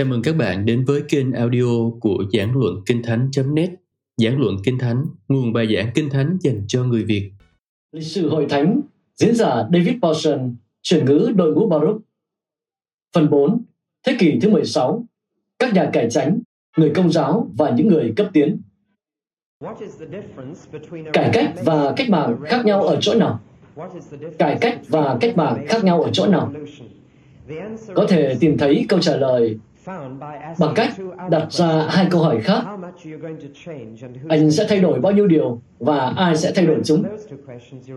Chào mừng các bạn đến với kênh audio của giảng luận kinh thánh.net Giảng luận kinh thánh, nguồn bài giảng kinh thánh dành cho người Việt Lịch sử hội thánh, diễn giả David Paulson, chuyển ngữ đội ngũ Baruch. Phần 4, thế kỷ thứ 16, các nhà cải chánh, người công giáo và những người cấp tiến. Cải cách và cách mạng khác nhau ở chỗ nào? Cải cách và cách mạng khác nhau ở chỗ nào? Có thể tìm thấy câu trả lời bằng cách đặt ra hai câu hỏi khác. Anh sẽ thay đổi bao nhiêu điều và ai sẽ thay đổi chúng?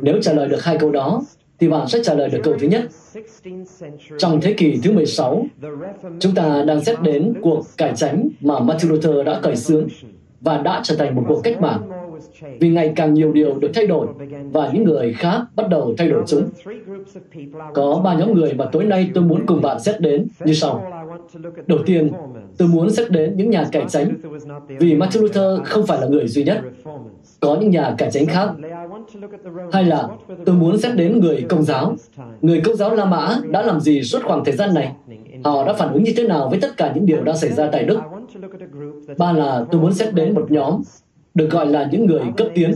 Nếu trả lời được hai câu đó, thì bạn sẽ trả lời được câu thứ nhất. Trong thế kỷ thứ 16, chúng ta đang xét đến cuộc cải tránh mà Martin Luther đã khởi xướng và đã trở thành một cuộc cách mạng vì ngày càng nhiều điều được thay đổi và những người khác bắt đầu thay đổi chúng. Có ba nhóm người mà tối nay tôi muốn cùng bạn xét đến như sau. Đầu tiên, tôi muốn xét đến những nhà cải chánh, vì Martin Luther không phải là người duy nhất. Có những nhà cải chánh khác. Hay là tôi muốn xét đến người công giáo. Người công giáo La Mã đã làm gì suốt khoảng thời gian này? Họ đã phản ứng như thế nào với tất cả những điều đang xảy ra tại Đức? Ba là tôi muốn xét đến một nhóm được gọi là những người cấp tiến.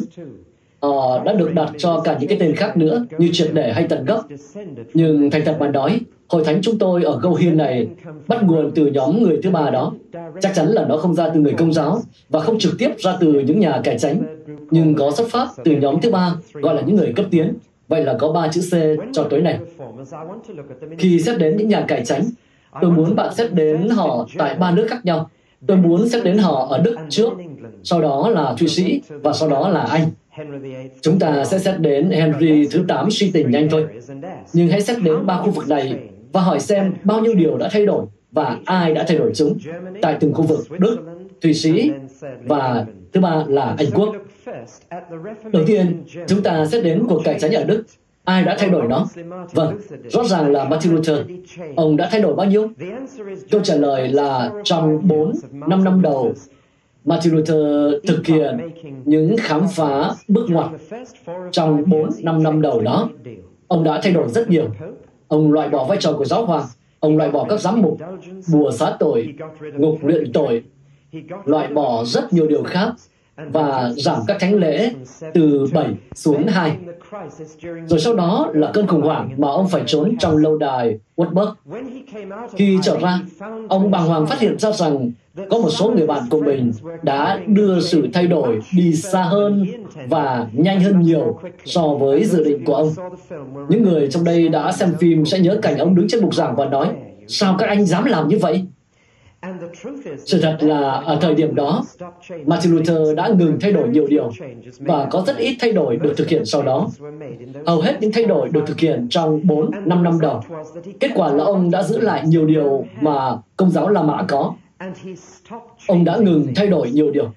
Họ đã được đặt cho cả những cái tên khác nữa như triệt để hay tận gốc. Nhưng thành thật mà nói, hội thánh chúng tôi ở Câu Hiên này bắt nguồn từ nhóm người thứ ba đó. Chắc chắn là nó không ra từ người công giáo và không trực tiếp ra từ những nhà cải tránh, nhưng có xuất phát từ nhóm thứ ba gọi là những người cấp tiến. Vậy là có ba chữ C cho tối nay. Khi xét đến những nhà cải tránh, tôi muốn bạn xét đến họ tại ba nước khác nhau. Tôi muốn xét đến họ ở Đức trước, sau đó là Thụy Sĩ và sau đó là Anh. Chúng ta sẽ xét đến Henry thứ 8 suy tình nhanh thôi. Nhưng hãy xét đến ba khu vực này và hỏi xem bao nhiêu điều đã thay đổi và ai đã thay đổi chúng tại từng khu vực Đức, Thụy Sĩ và thứ ba là Anh Quốc. Đầu tiên, chúng ta sẽ đến cuộc cải tránh ở Đức. Ai đã thay đổi nó? Vâng, rõ ràng là Martin Luther. Ông đã thay đổi bao nhiêu? Câu trả lời là trong 4, 5 năm đầu Martin Luther thực hiện những khám phá bước ngoặt trong 4-5 năm đầu đó. Ông đã thay đổi rất nhiều. Ông loại bỏ vai trò của giáo hoàng, ông loại bỏ các giám mục, bùa xá tội, ngục luyện tội, loại bỏ rất nhiều điều khác và giảm các thánh lễ từ 7 xuống 2. Rồi sau đó là cơn khủng hoảng mà ông phải trốn trong lâu đài Woodburg. Khi trở ra, ông bàng hoàng phát hiện ra rằng có một số người bạn của mình đã đưa sự thay đổi đi xa hơn và nhanh hơn nhiều so với dự định của ông. Những người trong đây đã xem phim sẽ nhớ cảnh ông đứng trên bục giảng và nói, sao các anh dám làm như vậy? Sự thật là ở thời điểm đó, Martin Luther đã ngừng thay đổi nhiều điều và có rất ít thay đổi được thực hiện sau đó. Hầu hết những thay đổi được thực hiện trong 4-5 năm đầu. Kết quả là ông đã giữ lại nhiều điều mà công giáo La Mã có. Ông đã ngừng thay đổi nhiều điều.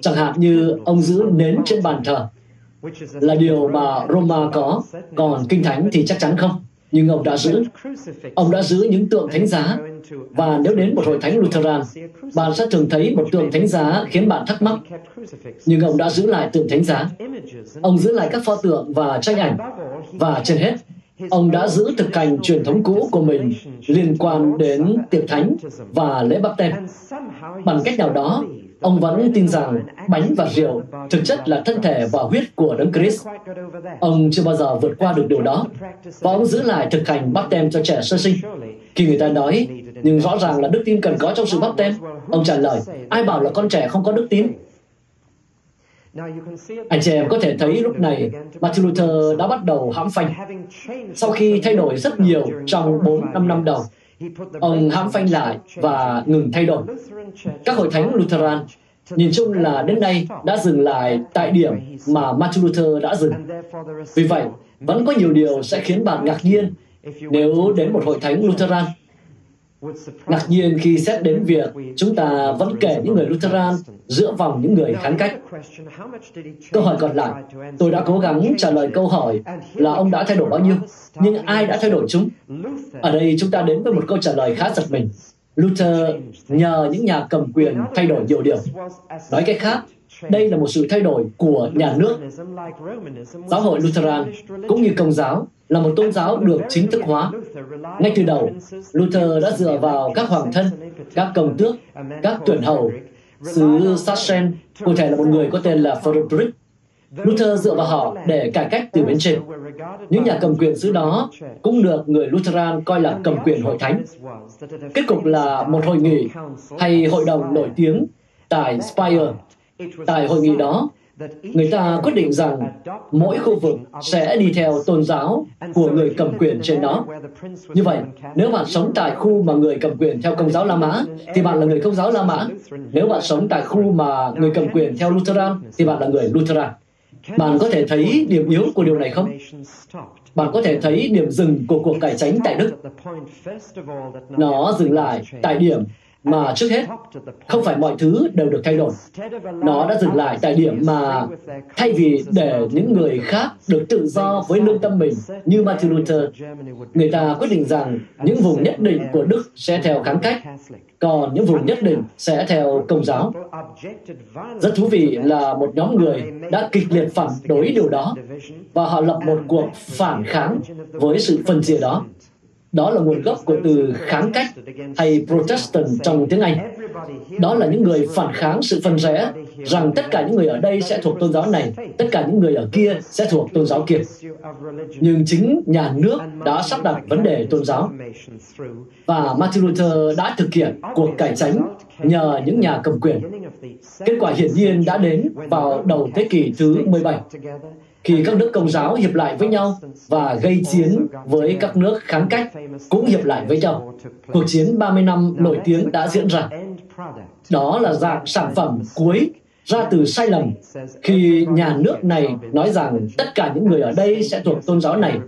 Chẳng hạn như ông giữ nến trên bàn thờ, là điều mà Roma có, còn Kinh Thánh thì chắc chắn không. Nhưng ông đã giữ. Ông đã giữ những tượng thánh giá và nếu đến một hội thánh Lutheran, bạn sẽ thường thấy một tượng thánh giá khiến bạn thắc mắc. Nhưng ông đã giữ lại tượng thánh giá. Ông giữ lại các pho tượng và tranh ảnh. Và trên hết, ông đã giữ thực hành truyền thống cũ của mình liên quan đến tiệc thánh và lễ bắp tem. Bằng cách nào đó, ông vẫn tin rằng bánh và rượu thực chất là thân thể và huyết của Đấng Christ. Ông chưa bao giờ vượt qua được điều đó, và ông giữ lại thực hành bắp tem cho trẻ sơ sinh. Khi người ta nói, nhưng rõ ràng là đức tin cần có trong sự bắp tem, ông trả lời, ai bảo là con trẻ không có đức tin? Anh chị em có thể thấy lúc này Martin Luther đã bắt đầu hãm phanh. Sau khi thay đổi rất nhiều trong 4-5 năm đầu, ông hãm phanh lại và ngừng thay đổi. Các hội thánh Lutheran nhìn chung là đến nay đã dừng lại tại điểm mà Martin Luther đã dừng. Vì vậy, vẫn có nhiều điều sẽ khiến bạn ngạc nhiên nếu đến một hội thánh Lutheran Ngạc nhiên khi xét đến việc chúng ta vẫn kể những người Lutheran dựa vào những người kháng cách. Câu hỏi còn lại, tôi đã cố gắng trả lời câu hỏi là ông đã thay đổi bao nhiêu, nhưng ai đã thay đổi chúng? Ở đây chúng ta đến với một câu trả lời khá giật mình. Luther nhờ những nhà cầm quyền thay đổi nhiều điều. Nói cách khác, đây là một sự thay đổi của nhà nước. Giáo hội Lutheran cũng như Công giáo là một tôn giáo được chính thức hóa. Ngay từ đầu, Luther đã dựa vào các hoàng thân, các công tước, các tuyển hầu, sứ Sachsen, cụ thể là một người có tên là Frederick. Luther dựa vào họ để cải cách từ bên trên. Những nhà cầm quyền xứ đó cũng được người Lutheran coi là cầm quyền hội thánh. Kết cục là một hội nghị hay hội đồng nổi tiếng tại Speyer. Tại hội nghị đó, người ta quyết định rằng mỗi khu vực sẽ đi theo tôn giáo của người cầm quyền trên đó. Như vậy, nếu bạn sống tại khu mà người cầm quyền theo công giáo La Mã, thì bạn là người công giáo La Mã. Nếu bạn sống tại khu mà người cầm quyền theo Lutheran, thì bạn là người Lutheran. Bạn có thể thấy điểm yếu của điều này không? Bạn có thể thấy điểm dừng của cuộc cải tránh tại Đức. Nó dừng lại tại điểm mà trước hết, không phải mọi thứ đều được thay đổi. Nó đã dừng lại tại điểm mà thay vì để những người khác được tự do với lương tâm mình, như Martin Luther, người ta quyết định rằng những vùng nhất định của Đức sẽ theo kháng cách, còn những vùng nhất định sẽ theo công giáo. Rất thú vị là một nhóm người đã kịch liệt phản đối điều đó và họ lập một cuộc phản kháng với sự phân chia đó đó là nguồn gốc của từ kháng cách hay Protestant trong tiếng Anh. Đó là những người phản kháng sự phân rẽ rằng tất cả những người ở đây sẽ thuộc tôn giáo này, tất cả những người ở kia sẽ thuộc tôn giáo kia. Nhưng chính nhà nước đã sắp đặt vấn đề tôn giáo. Và Martin Luther đã thực hiện cuộc cải tránh nhờ những nhà cầm quyền. Kết quả hiển nhiên đã đến vào đầu thế kỷ thứ 17 khi các nước công giáo hiệp lại với nhau và gây chiến với các nước kháng cách cũng hiệp lại với nhau. Cuộc chiến 30 năm nổi tiếng đã diễn ra. Đó là dạng sản phẩm cuối ra từ sai lầm khi nhà nước này nói rằng tất cả những người ở đây sẽ thuộc tôn giáo này,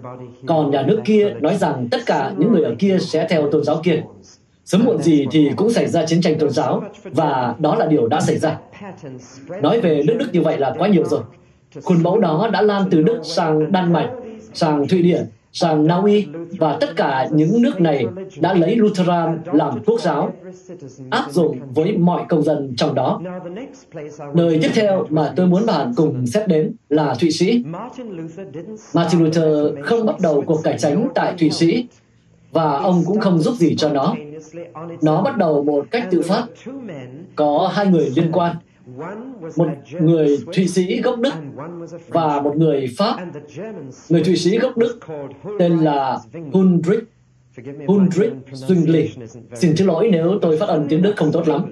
còn nhà nước kia nói rằng tất cả những người ở kia sẽ theo tôn giáo kia. Sớm muộn gì thì cũng xảy ra chiến tranh tôn giáo, và đó là điều đã xảy ra. Nói về nước Đức như vậy là quá nhiều rồi. Khuôn mẫu đó đã lan từ Đức sang Đan Mạch, sang Thụy Điển, sang Na Uy và tất cả những nước này đã lấy Lutheran làm quốc giáo, áp dụng với mọi công dân trong đó. Nơi tiếp theo mà tôi muốn bạn cùng xét đến là Thụy Sĩ. Martin Luther không bắt đầu cuộc cải tránh tại Thụy Sĩ và ông cũng không giúp gì cho nó. Nó bắt đầu một cách tự phát. Có hai người liên quan một người Thụy Sĩ gốc Đức và một người Pháp. Người Thụy Sĩ gốc Đức tên là Hundrich Hundrich Zwingli. Xin thứ lỗi nếu tôi phát âm tiếng Đức không tốt lắm.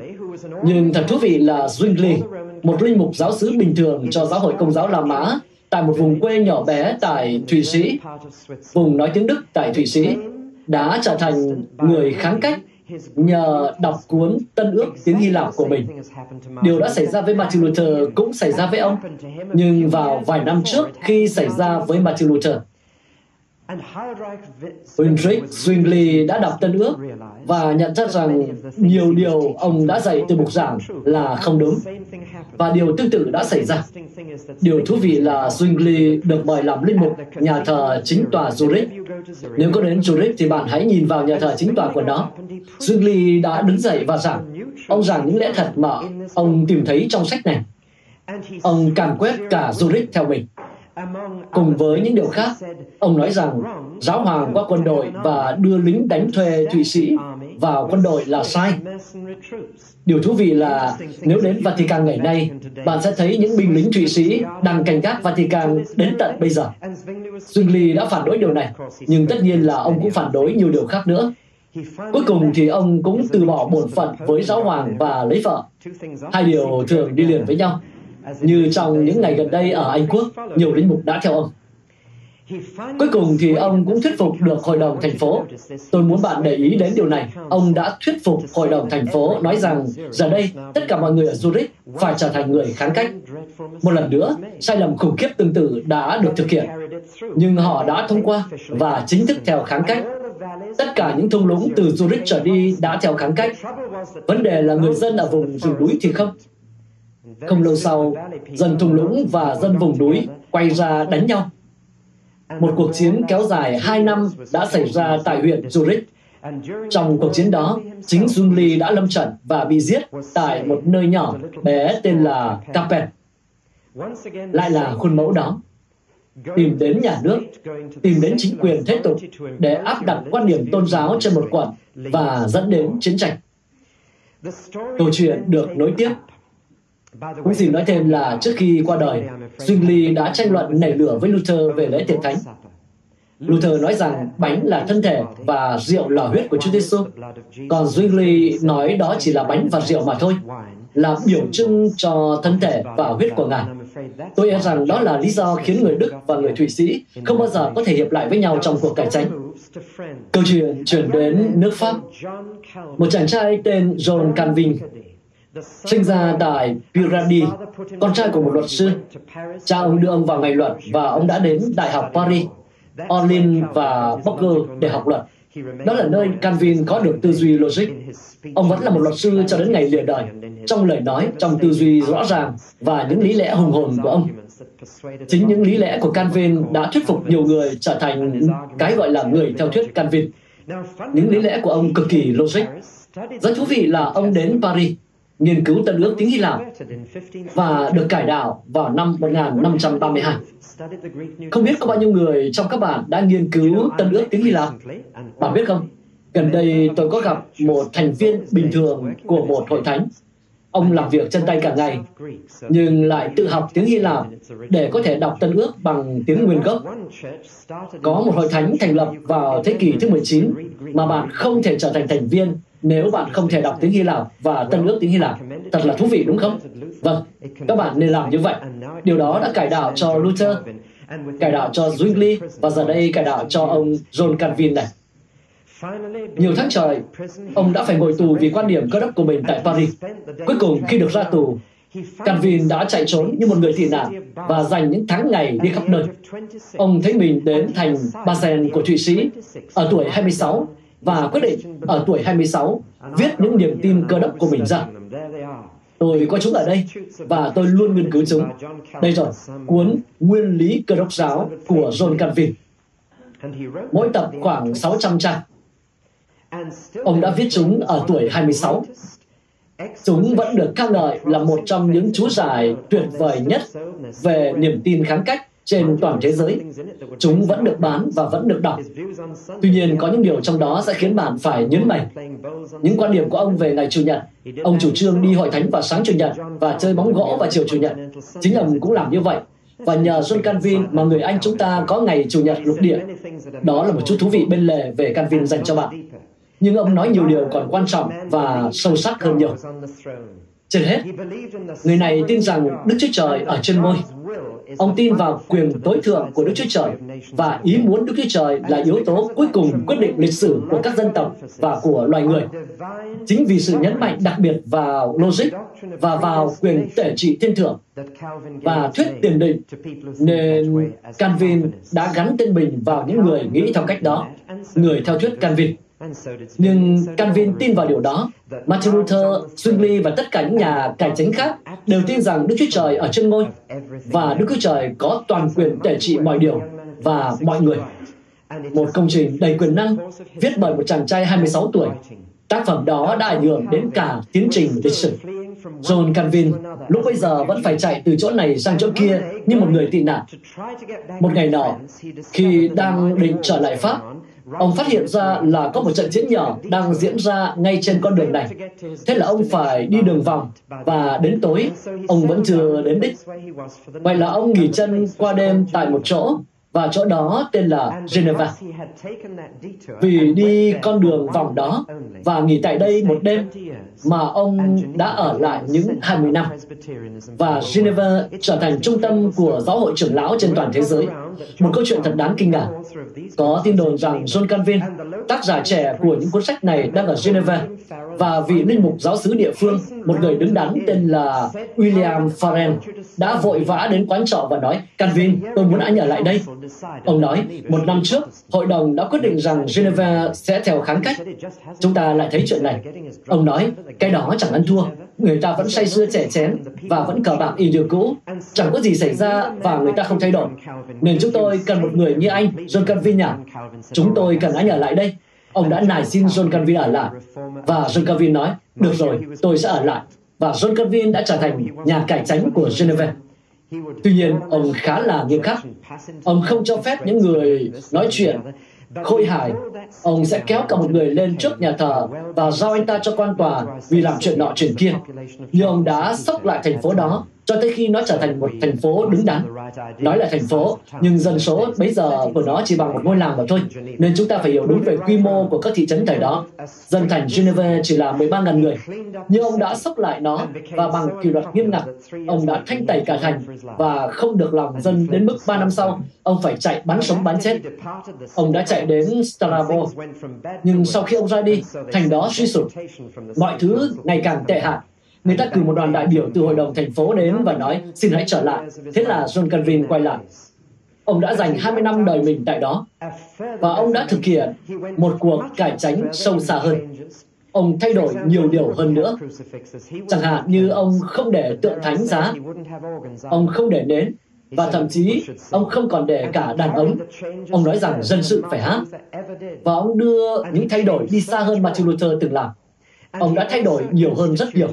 Nhưng thật thú vị là Zwingli, một linh mục giáo sứ bình thường cho giáo hội công giáo La Mã tại một vùng quê nhỏ bé tại Thụy Sĩ, vùng nói tiếng Đức tại Thụy Sĩ, đã trở thành người kháng cách nhờ đọc cuốn Tân ước tiếng Hy Lạp của mình. Điều đã xảy ra với Martin Luther cũng xảy ra với ông, nhưng vào vài năm trước khi xảy ra với Martin Luther. Ulrich Zwingli đã đọc Tân ước và nhận ra rằng nhiều điều ông đã dạy từ mục giảng là không đúng. Và điều tương tự đã xảy ra. Điều thú vị là Zwingli được mời làm linh mục nhà thờ chính tòa Zurich. Nếu có đến Zurich thì bạn hãy nhìn vào nhà thờ chính tòa của nó. Zwingli đã đứng dậy và giảng. Ông giảng những lẽ thật mà ông tìm thấy trong sách này. Ông càn quét cả Zurich theo mình. Cùng với những điều khác, ông nói rằng giáo hoàng qua quân đội và đưa lính đánh thuê Thụy Sĩ vào quân đội là sai. Điều thú vị là nếu đến Vatican ngày nay, bạn sẽ thấy những binh lính Thụy Sĩ đang canh gác Vatican đến tận bây giờ. Zwingli đã phản đối điều này, nhưng tất nhiên là ông cũng phản đối nhiều điều khác nữa. Cuối cùng thì ông cũng từ bỏ bổn phận với giáo hoàng và lấy vợ. Hai điều thường đi liền với nhau. Như trong những ngày gần đây ở Anh Quốc, nhiều linh mục đã theo ông. Cuối cùng thì ông cũng thuyết phục được hội đồng thành phố. Tôi muốn bạn để ý đến điều này. Ông đã thuyết phục hội đồng thành phố nói rằng giờ đây tất cả mọi người ở Zurich phải trở thành người kháng cách. Một lần nữa, sai lầm khủng khiếp tương tự đã được thực hiện. Nhưng họ đã thông qua và chính thức theo kháng cách. Tất cả những thung lũng từ Zurich trở đi đã theo kháng cách. Vấn đề là người dân ở vùng rừng núi thì không. Không lâu sau, dân thung lũng và dân vùng núi quay ra đánh nhau. Một cuộc chiến kéo dài 2 năm đã xảy ra tại huyện Zurich Trong cuộc chiến đó, chính Zwingli đã lâm trận và bị giết tại một nơi nhỏ bé tên là Capet. Lại là khuôn mẫu đó tìm đến nhà nước, tìm đến chính quyền thế tục để áp đặt quan điểm tôn giáo trên một quận và dẫn đến chiến tranh. Câu chuyện được nối tiếp. Cũng xin nói thêm là trước khi qua đời, Zwingli đã tranh luận nảy lửa với Luther về lễ tiệc thánh. Luther nói rằng bánh là thân thể và rượu là huyết của Chúa Giêsu. Còn Zwingli nói đó chỉ là bánh và rượu mà thôi, là biểu trưng cho thân thể và huyết của Ngài. Tôi e rằng đó là lý do khiến người Đức và người Thụy Sĩ không bao giờ có thể hiệp lại với nhau trong cuộc cải tranh. Câu chuyện chuyển đến nước Pháp. Một chàng trai tên John Calvin sinh ra tại Pirandi, con trai của một luật sư. Cha ông đưa ông vào ngày luật và ông đã đến Đại học Paris, Orlin và Bocker để học luật. Đó là nơi Calvin có được tư duy logic. Ông vẫn là một luật sư cho đến ngày lìa đời, trong lời nói, trong tư duy rõ ràng và những lý lẽ hùng hồn của ông. Chính những lý lẽ của Calvin đã thuyết phục nhiều người trở thành cái gọi là người theo thuyết Calvin. Những lý lẽ của ông cực kỳ logic. Rất thú vị là ông đến Paris, nghiên cứu tân ước tiếng Hy Lạp và được cải đạo vào năm 1532. Không biết có bao nhiêu người trong các bạn đã nghiên cứu tân ước tiếng Hy Lạp? Bạn biết không? Gần đây tôi có gặp một thành viên bình thường của một hội thánh. Ông làm việc chân tay cả ngày, nhưng lại tự học tiếng Hy Lạp để có thể đọc Tân ước bằng tiếng nguyên gốc. Có một hội thánh thành lập vào thế kỷ thứ 19 mà bạn không thể trở thành thành viên nếu bạn không thể đọc tiếng Hy Lạp và Tân ước tiếng Hy Lạp. Thật là thú vị đúng không? Vâng, các bạn nên làm như vậy. Điều đó đã cải đạo cho Luther, cải đạo cho Zwingli và giờ đây cải đạo cho ông John Calvin này. Nhiều tháng trời, ông đã phải ngồi tù vì quan điểm cơ đốc của mình tại Paris. Cuối cùng, khi được ra tù, Calvin đã chạy trốn như một người tị nạn và dành những tháng ngày đi khắp nơi. Ông thấy mình đến thành Basel của Thụy Sĩ ở tuổi 26 và quyết định ở tuổi 26 viết những niềm tin cơ đốc của mình ra. Tôi có chúng ở đây và tôi luôn nghiên cứu chúng. Đây rồi, cuốn Nguyên lý cơ đốc giáo của John Calvin. Mỗi tập khoảng 600 trang. Ông đã viết chúng ở tuổi 26. Chúng vẫn được ca ngợi là một trong những chú giải tuyệt vời nhất về niềm tin kháng cách trên toàn thế giới. Chúng vẫn được bán và vẫn được đọc. Tuy nhiên, có những điều trong đó sẽ khiến bạn phải nhấn mạnh Những quan điểm của ông về ngày Chủ nhật, ông chủ trương đi hội thánh vào sáng Chủ nhật và chơi bóng gỗ vào chiều Chủ nhật. Chính ông cũng làm như vậy. Và nhờ John Calvin mà người Anh chúng ta có ngày Chủ nhật lục địa. Đó là một chút thú vị bên lề về Calvin dành cho bạn. Nhưng ông nói nhiều điều còn quan trọng và sâu sắc hơn nhiều. Trên hết, người này tin rằng Đức Chúa Trời ở trên ngôi. Ông tin vào quyền tối thượng của Đức Chúa Trời và ý muốn Đức Chúa Trời là yếu tố cuối cùng quyết định lịch sử của các dân tộc và của loài người. Chính vì sự nhấn mạnh đặc biệt vào logic và vào quyền tể trị thiên thượng và thuyết tiền định nên Calvin đã gắn tên mình vào những người nghĩ theo cách đó, người theo thuyết Calvin. Nhưng Calvin tin vào điều đó. Martin Luther, Zwingli và tất cả những nhà cải chính khác đều tin rằng Đức Chúa Trời ở trên ngôi và Đức Chúa Trời có toàn quyền tể trị mọi điều và mọi người. Một công trình đầy quyền năng viết bởi một chàng trai 26 tuổi. Tác phẩm đó đã ảnh hưởng đến cả tiến trình lịch sử. John Calvin lúc bây giờ vẫn phải chạy từ chỗ này sang chỗ kia như một người tị nạn. Một ngày nọ, khi đang định trở lại Pháp, Ông phát hiện ra là có một trận chiến nhỏ đang diễn ra ngay trên con đường này. Thế là ông phải đi đường vòng và đến tối, ông vẫn chưa đến đích. Vậy là ông nghỉ chân qua đêm tại một chỗ và chỗ đó tên là Geneva. Vì đi con đường vòng đó và nghỉ tại đây một đêm mà ông đã ở lại những 20 năm. Và Geneva trở thành trung tâm của giáo hội trưởng lão trên toàn thế giới. Một câu chuyện thật đáng kinh ngạc. Có tin đồn rằng John Calvin, tác giả trẻ của những cuốn sách này đang ở Geneva, và vị linh mục giáo sứ địa phương, một người đứng đắn tên là William Farren, đã vội vã đến quán trọ và nói, Calvin, tôi muốn anh ở lại đây. Ông nói, một năm trước, hội đồng đã quyết định rằng Geneva sẽ theo kháng cách. Chúng ta lại thấy chuyện này. Ông nói, cái đó chẳng ăn thua. Người ta vẫn say sưa trẻ chén và vẫn cờ bạc y điều cũ. Chẳng có gì xảy ra và người ta không thay đổi. Nên chúng tôi cần một người như anh, John Calvin nhỉ? Chúng tôi cần anh ở lại đây. Ông đã nài xin John Calvin ở lại. Và John Calvin nói, được rồi, tôi sẽ ở lại. Và John Calvin đã trở thành nhà cải tránh của Geneva. Tuy nhiên, ông khá là nghiêm khắc. Ông không cho phép những người nói chuyện khôi hài. Ông sẽ kéo cả một người lên trước nhà thờ và giao anh ta cho quan tòa vì làm chuyện nọ chuyện kia. Nhưng ông đã sốc lại thành phố đó cho tới khi nó trở thành một thành phố đứng đắn. Nói là thành phố, nhưng dân số bây giờ của nó chỉ bằng một ngôi làng mà thôi, nên chúng ta phải hiểu đúng về quy mô của các thị trấn thời đó. Dân thành Geneva chỉ là 13.000 người, nhưng ông đã sốc lại nó và bằng kỷ luật nghiêm ngặt, ông đã thanh tẩy cả thành và không được lòng dân đến mức 3 năm sau, ông phải chạy bắn sống bắn chết. Ông đã chạy đến Strabo, nhưng sau khi ông ra đi, thành đó suy sụp. Mọi thứ ngày càng tệ hại Người ta cử một đoàn đại biểu từ hội đồng thành phố đến và nói xin hãy trở lại. Thế là John Calvin quay lại. Ông đã dành 20 năm đời mình tại đó và ông đã thực hiện một cuộc cải tránh sâu xa hơn. Ông thay đổi nhiều điều hơn nữa. Chẳng hạn như ông không để tượng thánh giá, ông không để nến, và thậm chí ông không còn để cả đàn ống. Ông nói rằng dân sự phải hát. Và ông đưa những thay đổi đi xa hơn Martin Luther từng làm. Ông đã thay đổi nhiều hơn rất nhiều.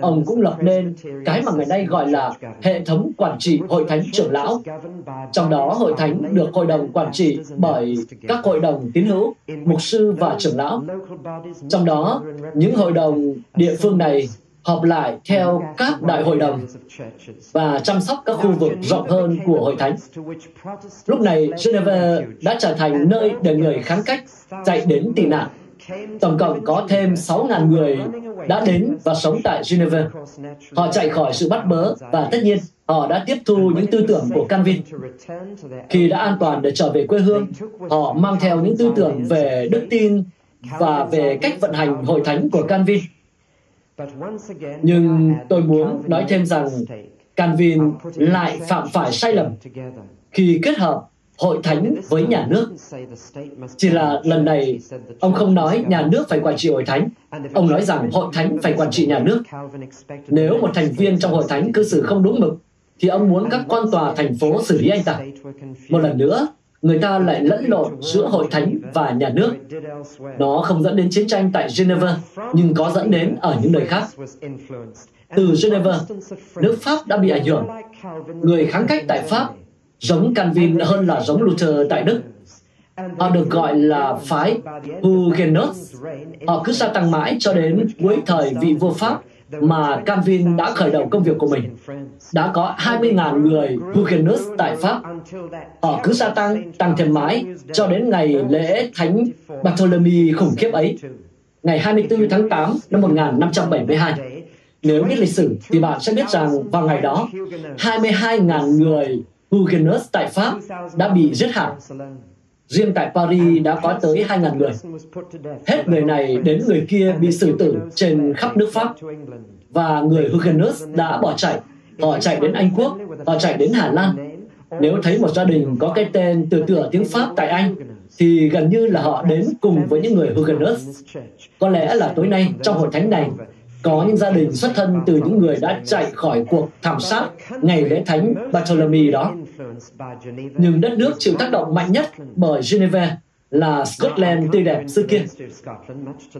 Ông cũng lập nên cái mà ngày nay gọi là hệ thống quản trị hội thánh trưởng lão. Trong đó hội thánh được hội đồng quản trị bởi các hội đồng tín hữu, mục sư và trưởng lão. Trong đó, những hội đồng địa phương này họp lại theo các đại hội đồng và chăm sóc các khu vực rộng hơn của hội thánh. Lúc này, Geneva đã trở thành nơi để người kháng cách chạy đến tị nạn Tổng cộng có thêm 6.000 người đã đến và sống tại Geneva. Họ chạy khỏi sự bắt bớ và tất nhiên họ đã tiếp thu những tư tưởng của Calvin. Khi đã an toàn để trở về quê hương, họ mang theo những tư tưởng về đức tin và về cách vận hành hội thánh của Calvin. Nhưng tôi muốn nói thêm rằng Calvin lại phạm phải sai lầm khi kết hợp hội thánh với nhà nước. Chỉ là lần này, ông không nói nhà nước phải quản trị hội thánh, ông nói rằng hội thánh phải quản trị nhà nước. Nếu một thành viên trong hội thánh cư xử không đúng mực, thì ông muốn các quan tòa thành phố xử lý anh ta. Một lần nữa, người ta lại lẫn lộn giữa hội thánh và nhà nước. Nó không dẫn đến chiến tranh tại Geneva, nhưng có dẫn đến ở những nơi khác. Từ Geneva, nước Pháp đã bị ảnh hưởng. Người kháng cách tại Pháp giống Calvin hơn là giống Luther tại Đức. Họ được gọi là phái Huguenot. Họ cứ gia tăng mãi cho đến cuối thời vị vua Pháp mà Calvin đã khởi đầu công việc của mình. Đã có 20.000 người Huguenot tại Pháp. Họ cứ gia tăng, tăng thêm mãi cho đến ngày lễ Thánh Bartholomew khủng khiếp ấy, ngày 24 tháng 8 năm 1572. Nếu biết lịch sử thì bạn sẽ biết rằng vào ngày đó, 22.000 người Huguenots tại Pháp đã bị giết hại. Riêng tại Paris đã có tới 2.000 người. Hết người này đến người kia bị xử tử trên khắp nước Pháp. Và người Huguenots đã bỏ chạy. Họ chạy đến Anh Quốc, họ chạy đến Hà Lan. Nếu thấy một gia đình có cái tên từ tựa tiếng Pháp tại Anh, thì gần như là họ đến cùng với những người Huguenots. Có lẽ là tối nay trong hội thánh này có những gia đình xuất thân từ những người đã chạy khỏi cuộc thảm sát ngày lễ thánh Bartholomew đó. Nhưng đất nước chịu tác động mạnh nhất bởi Geneva là Scotland tươi đẹp xưa kia.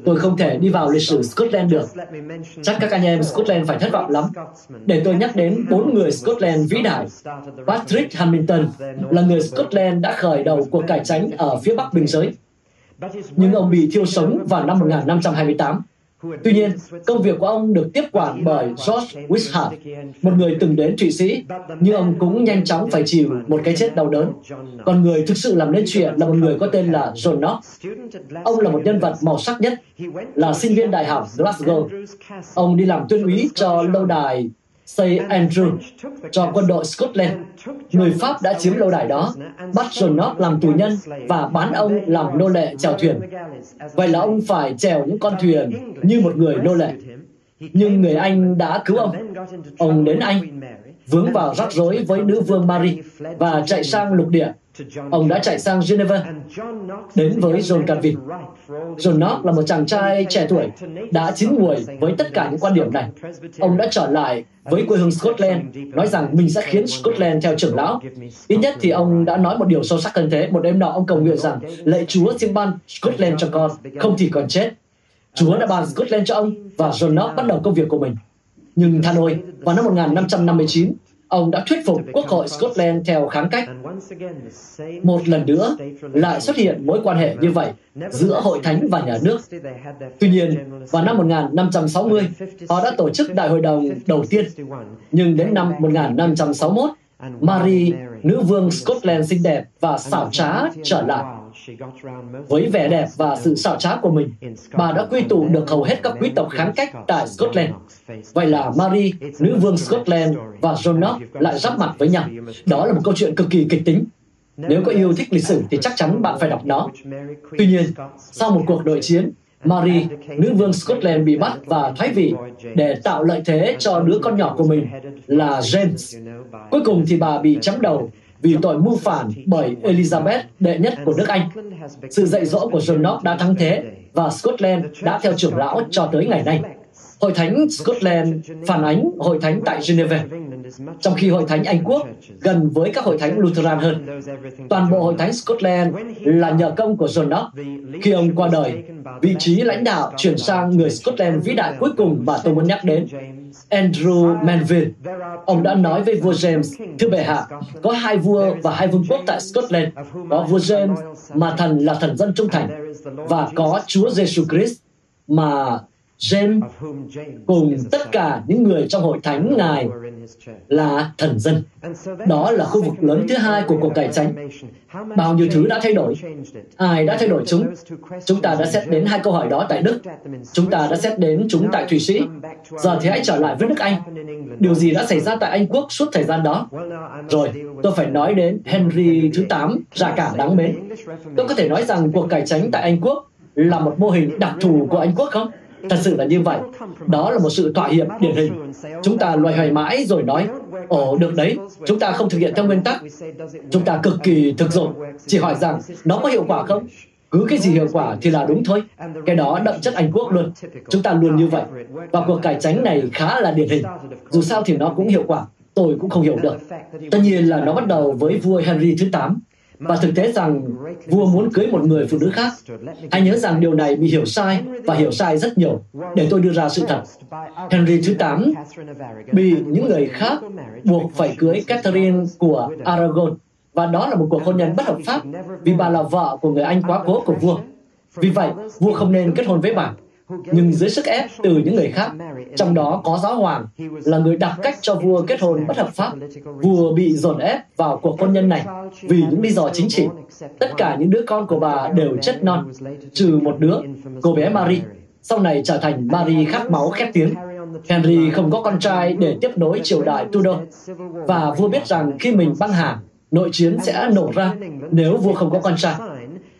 Tôi không thể đi vào lịch sử Scotland được. Chắc các anh em Scotland phải thất vọng lắm. Để tôi nhắc đến bốn người Scotland vĩ đại. Patrick Hamilton là người Scotland đã khởi đầu cuộc cải tránh ở phía bắc biên giới. Nhưng ông bị thiêu sống vào năm 1528 Tuy nhiên, công việc của ông được tiếp quản bởi George Wishart, một người từng đến Thụy Sĩ, nhưng ông cũng nhanh chóng phải chịu một cái chết đau đớn. Còn người thực sự làm nên chuyện là một người có tên là John Knox. Ông là một nhân vật màu sắc nhất, là sinh viên đại học Glasgow. Ông đi làm tuyên úy cho lâu đài St. Andrew cho quân đội Scotland. Người Pháp đã chiếm lâu đài đó, bắt John Knox làm tù nhân và bán ông làm nô lệ chèo thuyền. Vậy là ông phải chèo những con thuyền như một người nô lệ. nhưng người Anh đã cứu ông. Ông đến Anh, vướng vào rắc rối với nữ vương Marie và chạy sang lục địa. Ông đã chạy sang Geneva, đến với John Calvin. John Knox là một chàng trai trẻ tuổi, đã chín muồi với tất cả những quan điểm này. Ông đã trở lại với quê hương Scotland, nói rằng mình sẽ khiến Scotland theo trưởng lão. Ít nhất thì ông đã nói một điều sâu sắc hơn thế. Một đêm nọ ông cầu nguyện rằng, lạy Chúa xin ban Scotland cho con, không thì còn chết. Chúa đã ban Scotland cho ông và John Knox bắt đầu công việc của mình. Nhưng than ôi, vào năm 1559, ông đã thuyết phục Quốc hội Scotland theo kháng cách. Một lần nữa, lại xuất hiện mối quan hệ như vậy giữa hội thánh và nhà nước. Tuy nhiên, vào năm 1560, họ đã tổ chức đại hội đồng đầu tiên. Nhưng đến năm 1561, Marie, nữ vương Scotland xinh đẹp và xảo trá trở lại. Với vẻ đẹp và sự xảo trá của mình, bà đã quy tụ được hầu hết các quý tộc kháng cách tại Scotland. Vậy là Mary, nữ vương Scotland và John Knox lại giáp mặt với nhau. Đó là một câu chuyện cực kỳ kịch tính. Nếu có yêu thích lịch sử thì chắc chắn bạn phải đọc nó. Tuy nhiên, sau một cuộc nội chiến, Mary, nữ vương Scotland bị bắt và thoái vị để tạo lợi thế cho đứa con nhỏ của mình là James. Cuối cùng thì bà bị chấm đầu vì tội mưu phản bởi Elizabeth đệ nhất của nước Anh. Sự dạy dỗ của John Knox đã thắng thế và Scotland đã theo trưởng lão cho tới ngày nay. Hội thánh Scotland phản ánh hội thánh tại Geneva, trong khi hội thánh Anh Quốc gần với các hội thánh Lutheran hơn. Toàn bộ hội thánh Scotland là nhờ công của John Knox. Khi ông qua đời, vị trí lãnh đạo chuyển sang người Scotland vĩ đại cuối cùng mà tôi muốn nhắc đến, Andrew Manville. Ông đã nói với vua James, thưa bệ hạ, có hai vua và hai vương quốc tại Scotland. Có vua James mà thần là thần dân trung thành. Và có Chúa Giêsu Christ mà James cùng tất cả những người trong hội thánh Ngài là thần dân. Đó là khu vực lớn thứ hai của cuộc cải tranh. Bao nhiêu thứ đã thay đổi. Ai đã thay đổi chúng? Chúng ta đã xét đến hai câu hỏi đó tại Đức. Chúng ta đã xét đến chúng tại Thụy Sĩ. Giờ thì hãy trở lại với nước Anh. Điều gì đã xảy ra tại Anh Quốc suốt thời gian đó? Rồi, tôi phải nói đến Henry thứ 8, ra cảm đáng mến. Tôi có thể nói rằng cuộc cải tranh tại Anh Quốc là một mô hình đặc thù của Anh Quốc không? Thật sự là như vậy. Đó là một sự thỏa hiệp điển hình. Chúng ta loay hoay mãi rồi nói, ồ được đấy, chúng ta không thực hiện theo nguyên tắc. Chúng ta cực kỳ thực dụng. Chỉ hỏi rằng, nó có hiệu quả không? Cứ cái gì hiệu quả thì là đúng thôi. Cái đó đậm chất Anh Quốc luôn. Chúng ta luôn như vậy. Và cuộc cải tránh này khá là điển hình. Dù sao thì nó cũng hiệu quả. Tôi cũng không hiểu được. Tất nhiên là nó bắt đầu với vua Henry thứ 8 và thực tế rằng vua muốn cưới một người phụ nữ khác. Hãy nhớ rằng điều này bị hiểu sai và hiểu sai rất nhiều. Để tôi đưa ra sự thật. Henry thứ 8 bị những người khác buộc phải cưới Catherine của Aragon và đó là một cuộc hôn nhân bất hợp pháp vì bà là vợ của người Anh quá cố của vua. Vì vậy, vua không nên kết hôn với bà nhưng dưới sức ép từ những người khác, trong đó có giáo hoàng, là người đặt cách cho vua kết hôn bất hợp pháp. Vua bị dồn ép vào cuộc hôn nhân này vì những lý do chính trị. Tất cả những đứa con của bà đều chết non, trừ một đứa, cô bé Marie. Sau này trở thành Marie khát máu khét tiếng. Henry không có con trai để tiếp nối triều đại Tudor. Và vua biết rằng khi mình băng hà, nội chiến sẽ nổ ra nếu vua không có con trai.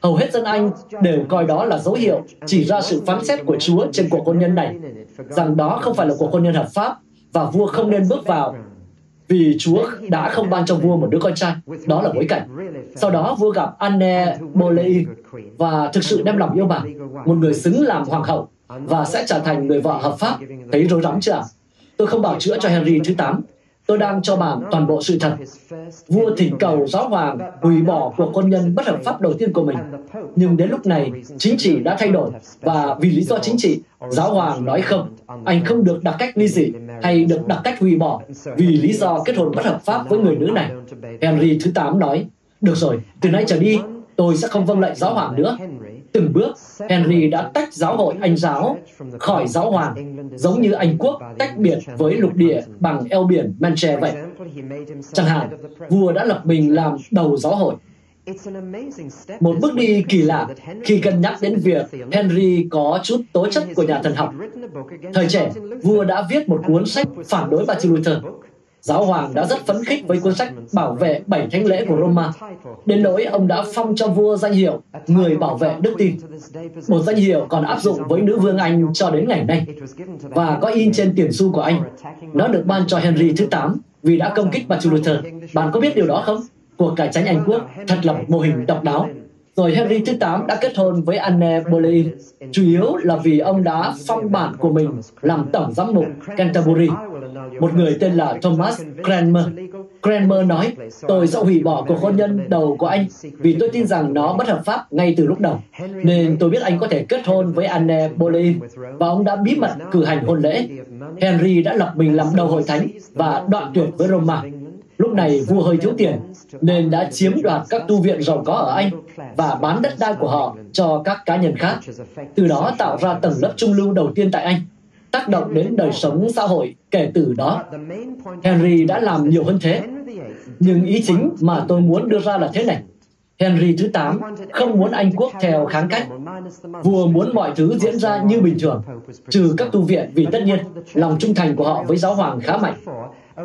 Hầu hết dân Anh đều coi đó là dấu hiệu chỉ ra sự phán xét của Chúa trên cuộc hôn nhân này, rằng đó không phải là cuộc hôn nhân hợp pháp và vua không nên bước vào vì Chúa đã không ban cho vua một đứa con trai. Đó là bối cảnh. Sau đó vua gặp Anne Boleyn và thực sự đem lòng yêu bà, một người xứng làm hoàng hậu và sẽ trở thành người vợ hợp pháp. Thấy rối rắm chưa Tôi không bảo chữa cho Henry thứ 8, Tôi đang cho bạn toàn bộ sự thật. Vua thỉnh cầu giáo hoàng hủy bỏ cuộc hôn nhân bất hợp pháp đầu tiên của mình. Nhưng đến lúc này, chính trị đã thay đổi và vì lý do chính trị, giáo hoàng nói không, anh không được đặt cách ly dị hay được đặt cách hủy bỏ vì lý do kết hôn bất hợp pháp với người nữ này. Henry thứ 8 nói, được rồi, từ nay trở đi, tôi sẽ không vâng lệnh giáo hoàng nữa. Từng bước, Henry đã tách giáo hội Anh giáo khỏi giáo hoàng, giống như Anh quốc tách biệt với lục địa bằng eo biển Manche vậy. Chẳng hạn, vua đã lập mình làm đầu giáo hội. Một bước đi kỳ lạ khi cân nhắc đến việc Henry có chút tố chất của nhà thần học. Thời trẻ, vua đã viết một cuốn sách phản đối Martin Luther. Giáo hoàng đã rất phấn khích với cuốn sách bảo vệ bảy thánh lễ của Roma, đến nỗi ông đã phong cho vua danh hiệu người bảo vệ đức tin. Một danh hiệu còn áp dụng với nữ vương Anh cho đến ngày nay và có in trên tiền xu của Anh. Nó được ban cho Henry thứ 8 vì đã công kích Martin Luther. Bạn có biết điều đó không? Cuộc cải tránh Anh quốc thật là một mô hình độc đáo. Rồi Henry thứ 8 đã kết hôn với Anne Boleyn, chủ yếu là vì ông đã phong bản của mình làm tổng giám mục Canterbury. Một người tên là Thomas Cranmer. Cranmer nói, tôi sẽ hủy bỏ cuộc hôn nhân đầu của anh vì tôi tin rằng nó bất hợp pháp ngay từ lúc đầu. Nên tôi biết anh có thể kết hôn với Anne Boleyn và ông đã bí mật cử hành hôn lễ. Henry đã lập mình làm đầu hội thánh và đoạn tuyệt với Roma. Lúc này vua hơi thiếu tiền nên đã chiếm đoạt các tu viện giàu có ở Anh và bán đất đai của họ cho các cá nhân khác. Từ đó tạo ra tầng lớp trung lưu đầu tiên tại Anh, tác động đến đời sống xã hội kể từ đó. Henry đã làm nhiều hơn thế. Nhưng ý chính mà tôi muốn đưa ra là thế này. Henry thứ 8 không muốn Anh quốc theo kháng cách. Vua muốn mọi thứ diễn ra như bình thường, trừ các tu viện vì tất nhiên lòng trung thành của họ với giáo hoàng khá mạnh.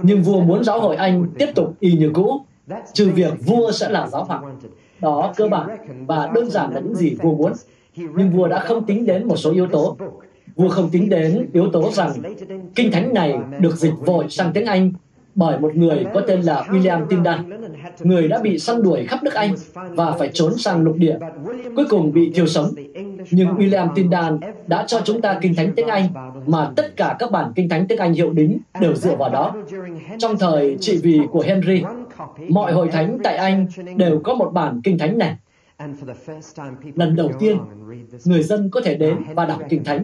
Nhưng vua muốn giáo hội Anh tiếp tục y như cũ, trừ việc vua sẽ là giáo hoàng. Đó cơ bản và đơn giản là những gì vua muốn. Nhưng vua đã không tính đến một số yếu tố. Vua không tính đến yếu tố rằng kinh thánh này được dịch vội sang tiếng Anh bởi một người có tên là William Tyndale, người đã bị săn đuổi khắp nước Anh và phải trốn sang lục địa, cuối cùng bị thiêu sống. Nhưng William Tyndale đã cho chúng ta kinh thánh tiếng Anh mà tất cả các bản kinh thánh tiếng Anh hiệu đính đều dựa vào đó. Trong thời trị vì của Henry, mọi hội thánh tại Anh đều có một bản kinh thánh này. Lần đầu tiên, người dân có thể đến và đọc kinh thánh.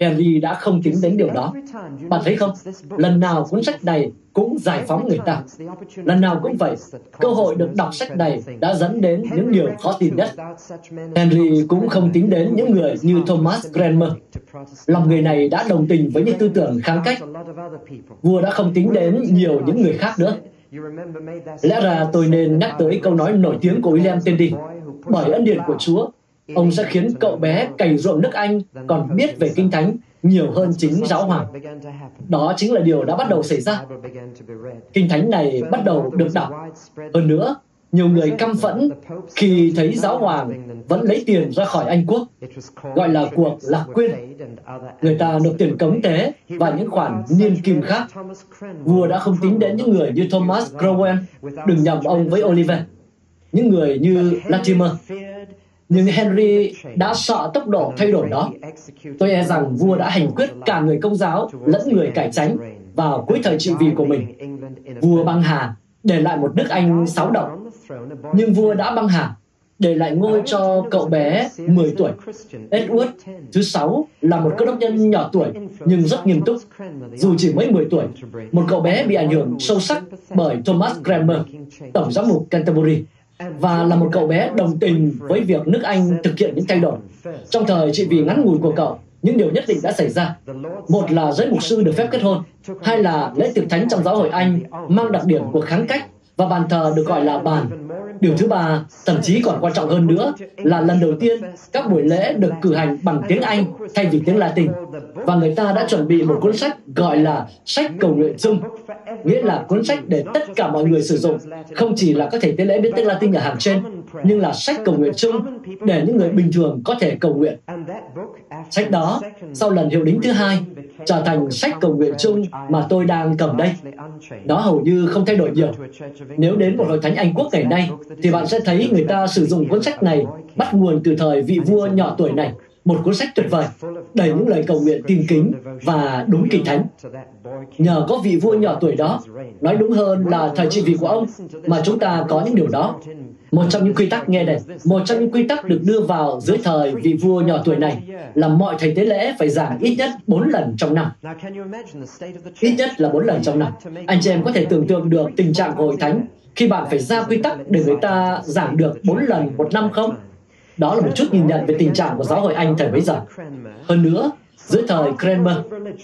Henry đã không tính đến điều đó. Bạn thấy không? Lần nào cuốn sách này cũng giải phóng người ta. Lần nào cũng vậy, cơ hội được đọc sách này đã dẫn đến những điều khó tin nhất. Henry cũng không tính đến những người như Thomas Cranmer. Lòng người này đã đồng tình với những tư tưởng kháng cách. Vua đã không tính đến nhiều những người khác nữa. Lẽ ra tôi nên nhắc tới câu nói nổi tiếng của William Tandy. Bởi ân điển của Chúa, ông sẽ khiến cậu bé cày ruộng nước Anh còn biết về Kinh Thánh nhiều hơn chính giáo hoàng. Đó chính là điều đã bắt đầu xảy ra. Kinh Thánh này bắt đầu được đọc. Hơn nữa, nhiều người căm phẫn khi thấy giáo hoàng vẫn lấy tiền ra khỏi Anh quốc, gọi là cuộc lạc quyên. Người ta nộp tiền cống tế và những khoản niên kim khác. Vua đã không tính đến những người như Thomas Cromwell, đừng nhầm ông với Oliver. Những người như Latimer, nhưng Henry đã sợ tốc độ thay đổi đó. Tôi e rằng vua đã hành quyết cả người công giáo lẫn người cải tránh vào cuối thời trị vì của mình. Vua băng hà để lại một nước Anh sáu động. Nhưng vua đã băng hà để lại ngôi cho cậu bé 10 tuổi. Edward thứ sáu là một cơ đốc nhân nhỏ tuổi nhưng rất nghiêm túc. Dù chỉ mới 10 tuổi, một cậu bé bị ảnh hưởng sâu sắc bởi Thomas Cranmer, tổng giám mục Canterbury và là một cậu bé đồng tình với việc nước Anh thực hiện những thay đổi. Trong thời trị vì ngắn ngủi của cậu, những điều nhất định đã xảy ra. Một là giới mục sư được phép kết hôn, hai là lễ tiệc thánh trong giáo hội Anh mang đặc điểm của kháng cách và bàn thờ được gọi là bàn. Điều thứ ba, thậm chí còn quan trọng hơn nữa, là lần đầu tiên các buổi lễ được cử hành bằng tiếng Anh thay vì tiếng Latin. Và người ta đã chuẩn bị một cuốn sách gọi là sách cầu nguyện chung, nghĩa là cuốn sách để tất cả mọi người sử dụng, không chỉ là các thầy tế lễ biết tiếng Latin ở hàng trên, nhưng là sách cầu nguyện chung để những người bình thường có thể cầu nguyện. Sách đó, sau lần hiệu đính thứ hai, trở thành sách cầu nguyện chung mà tôi đang cầm đây. Nó hầu như không thay đổi nhiều. Nếu đến một hội thánh Anh quốc ngày nay, thì bạn sẽ thấy người ta sử dụng cuốn sách này bắt nguồn từ thời vị vua nhỏ tuổi này một cuốn sách tuyệt vời, đầy những lời cầu nguyện tin kính và đúng kinh thánh. Nhờ có vị vua nhỏ tuổi đó, nói đúng hơn là thời trị vì của ông, mà chúng ta có những điều đó. Một trong những quy tắc nghe đây, một trong những quy tắc được đưa vào dưới thời vị vua nhỏ tuổi này là mọi thầy tế lễ phải giảng ít nhất 4 lần trong năm. Ít nhất là 4 lần trong năm. Anh chị em có thể tưởng tượng được tình trạng của hội thánh khi bạn phải ra quy tắc để người ta giảng được 4 lần một năm không? Đó là một chút nhìn nhận về tình trạng của giáo hội Anh thời bấy giờ. Hơn nữa, dưới thời Cranmer,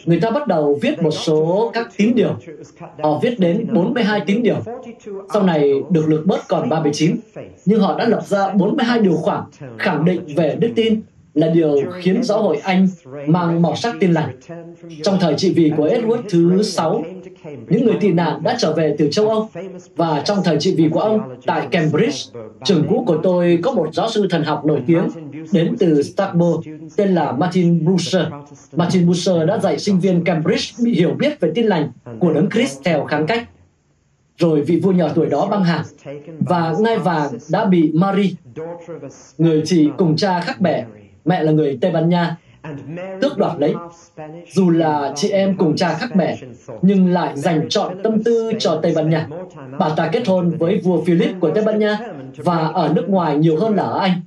người ta bắt đầu viết một số các tín điều. Họ viết đến 42 tín điều. Sau này được lược bớt còn 39. Nhưng họ đã lập ra 42 điều khoản khẳng định về đức tin là điều khiến giáo hội Anh mang màu sắc tin lành. Trong thời trị vì của Edward thứ sáu, những người tị nạn đã trở về từ châu Âu và trong thời trị vì của ông tại Cambridge, trường cũ của tôi có một giáo sư thần học nổi tiếng đến từ Strasbourg tên là Martin Bucer. Martin Bucer đã dạy sinh viên Cambridge bị hiểu biết về tin lành của đấng Christ theo kháng cách. Rồi vị vua nhỏ tuổi đó băng hà và ngai vàng đã bị Marie, người chị cùng cha khác mẹ, mẹ là người Tây Ban Nha, tước đoạt lấy. Dù là chị em cùng cha khác mẹ, nhưng lại dành chọn tâm tư cho Tây Ban Nha. Bà ta kết hôn với vua Philip của Tây Ban Nha và ở nước ngoài nhiều hơn là ở Anh.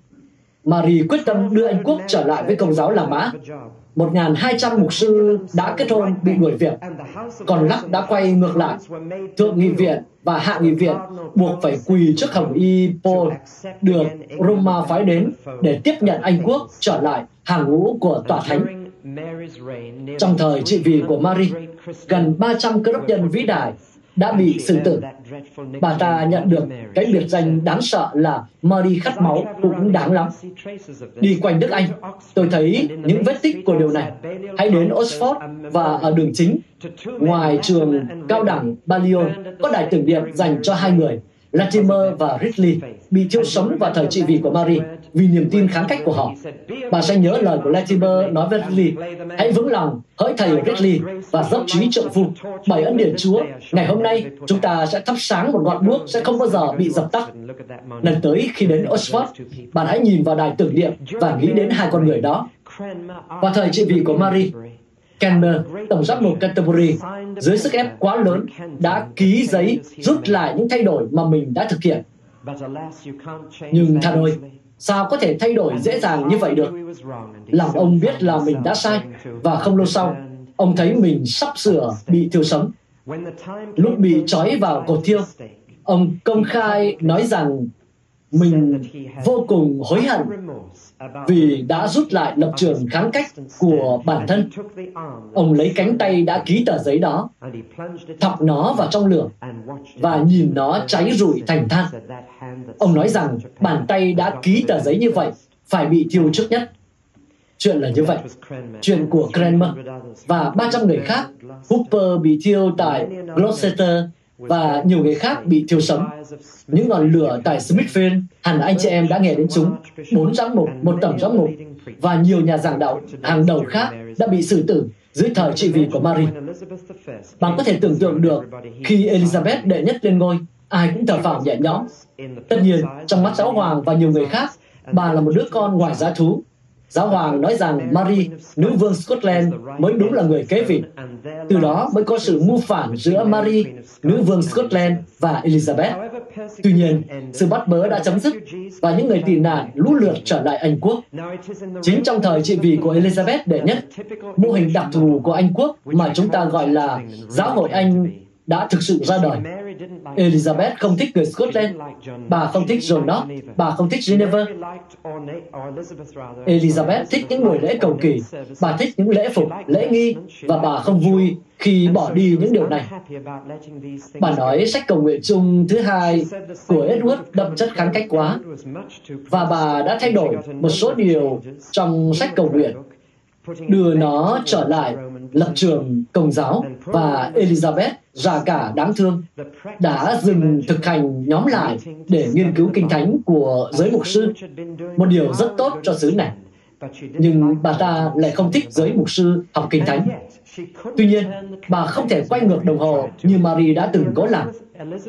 Marie quyết tâm đưa Anh quốc trở lại với công giáo La Mã. 1.200 mục sư đã kết hôn bị đuổi việc, còn Lắc đã quay ngược lại. Thượng nghị viện và hạ nghị viện buộc phải quỳ trước hồng y Paul được Roma phái đến để tiếp nhận Anh quốc trở lại hàng ngũ của tòa thánh. Trong thời trị vì của Marie, gần 300 cơ đốc nhân vĩ đại đã bị xử tử. Bà ta nhận được cái biệt danh đáng sợ là Marie khát máu cũng đáng lắm. Đi quanh nước Anh, tôi thấy những vết tích của điều này. Hãy đến Oxford và ở đường chính, ngoài trường cao đẳng Balliol có đài tưởng niệm dành cho hai người, Latimer và Ridley, bị thiêu sống vào thời trị vì của Marie vì niềm tin kháng cách của họ. Bà sẽ nhớ lời của Latimer nói với Ridley, hãy vững lòng, hỡi thầy Ridley và dốc trí trợ phu. Bởi ân điển Chúa, ngày hôm nay chúng ta sẽ thắp sáng một ngọn đuốc sẽ không bao giờ bị dập tắt. Lần tới khi đến Oxford, bạn hãy nhìn vào đài tưởng niệm và nghĩ đến hai con người đó. Vào thời trị vì của Marie, Kenner, tổng giám mục Canterbury, dưới sức ép quá lớn, đã ký giấy rút lại những thay đổi mà mình đã thực hiện. Nhưng thật ơi, sao có thể thay đổi dễ dàng như vậy được? làm ông biết là mình đã sai, và không lâu sau, ông thấy mình sắp sửa bị thiêu sống. Lúc bị trói vào cột thiêu, ông công khai nói rằng mình vô cùng hối hận vì đã rút lại lập trường kháng cách của bản thân. Ông lấy cánh tay đã ký tờ giấy đó, thọc nó vào trong lửa và nhìn nó cháy rụi thành than. Ông nói rằng bàn tay đã ký tờ giấy như vậy phải bị thiêu trước nhất. Chuyện là như vậy. Chuyện của Cranmer và 300 người khác, Hooper bị thiêu tại Gloucester và nhiều người khác bị thiêu sống. Những ngọn lửa tại Smithfield, hẳn anh chị em đã nghe đến chúng. Bốn giám mục, một tổng giám mục và nhiều nhà giảng đạo hàng đầu khác đã bị xử tử dưới thời trị vì của Mary. Bạn có thể tưởng tượng được khi Elizabeth đệ nhất lên ngôi, ai cũng thở phào nhẹ nhõm. Tất nhiên, trong mắt giáo hoàng và nhiều người khác, bà là một đứa con ngoài giá thú, Giáo hoàng nói rằng Marie, nữ vương Scotland, mới đúng là người kế vị. Từ đó mới có sự mưu phản giữa Marie, nữ vương Scotland và Elizabeth. Tuy nhiên, sự bắt bớ đã chấm dứt và những người tị nạn lũ lượt trở lại Anh quốc. Chính trong thời trị vì của Elizabeth đệ nhất, mô hình đặc thù của Anh quốc mà chúng ta gọi là giáo hội Anh đã thực sự ra đời. Elizabeth không thích người Scotland, bà không thích John Knox, bà không thích Geneva. Elizabeth thích những buổi lễ cầu kỳ, bà thích những lễ phục, lễ nghi, và bà không vui khi bỏ đi những điều này. Bà nói sách cầu nguyện chung thứ hai của Edward đậm chất kháng cách quá, và bà đã thay đổi một số điều trong sách cầu nguyện đưa nó trở lại lập trường công giáo và Elizabeth, già cả đáng thương, đã dừng thực hành nhóm lại để nghiên cứu kinh thánh của giới mục sư. Một điều rất tốt cho xứ này. Nhưng bà ta lại không thích giới mục sư học kinh thánh tuy nhiên bà không thể quay ngược đồng hồ như Marie đã từng cố làm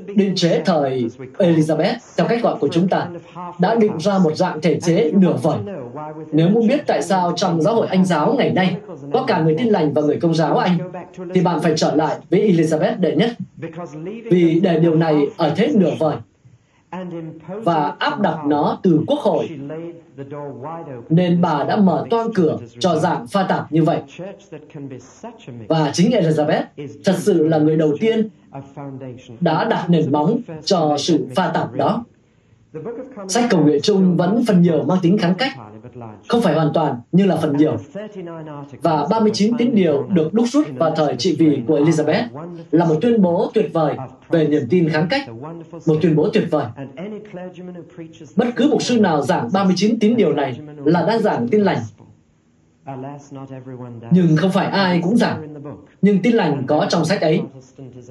định chế thời Elizabeth, theo cách gọi của chúng ta, đã định ra một dạng thể chế nửa vời. Nếu muốn biết tại sao trong giáo hội Anh giáo ngày nay có cả người tin lành và người công giáo Anh, thì bạn phải trở lại với Elizabeth đệ nhất. Vì để điều này ở thế nửa vời, và áp đặt nó từ quốc hội nên bà đã mở toang cửa cho dạng pha tạp như vậy. Và chính Elizabeth thật sự là người đầu tiên đã đặt nền móng cho sự pha tạp đó. Sách cầu nguyện chung vẫn phần nhiều mang tính kháng cách không phải hoàn toàn nhưng là phần nhiều. Và 39 tín điều được đúc rút vào thời trị vì của Elizabeth là một tuyên bố tuyệt vời về niềm tin kháng cách, một tuyên bố tuyệt vời. Bất cứ mục sư nào giảng 39 tín điều này là đang giảng tin lành nhưng không phải ai cũng giảng. Nhưng tin lành có trong sách ấy.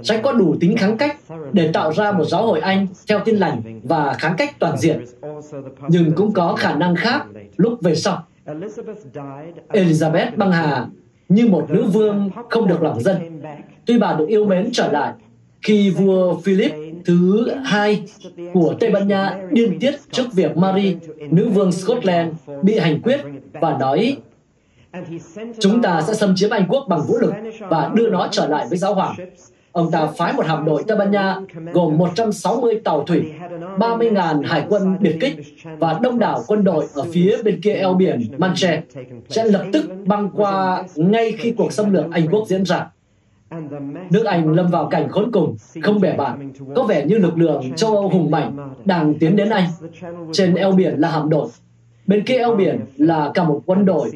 Sách có đủ tính kháng cách để tạo ra một giáo hội Anh theo tin lành và kháng cách toàn diện. Nhưng cũng có khả năng khác lúc về sau. Elizabeth băng hà như một nữ vương không được lòng dân. Tuy bà được yêu mến trở lại khi vua Philip thứ hai của Tây Ban Nha điên tiết trước việc Mary, nữ vương Scotland, bị hành quyết và nói Chúng ta sẽ xâm chiếm Anh quốc bằng vũ lực và đưa nó trở lại với giáo hoàng. Ông ta phái một hạm đội Tây Ban Nha gồm 160 tàu thủy, 30.000 hải quân biệt kích và đông đảo quân đội ở phía bên kia eo biển Manche sẽ lập tức băng qua ngay khi cuộc xâm lược Anh quốc diễn ra. Nước Anh lâm vào cảnh khốn cùng, không bẻ bạn, có vẻ như lực lượng châu Âu hùng mạnh đang tiến đến Anh. Trên eo biển là hạm đội, Bên kia eo biển là cả một quân đội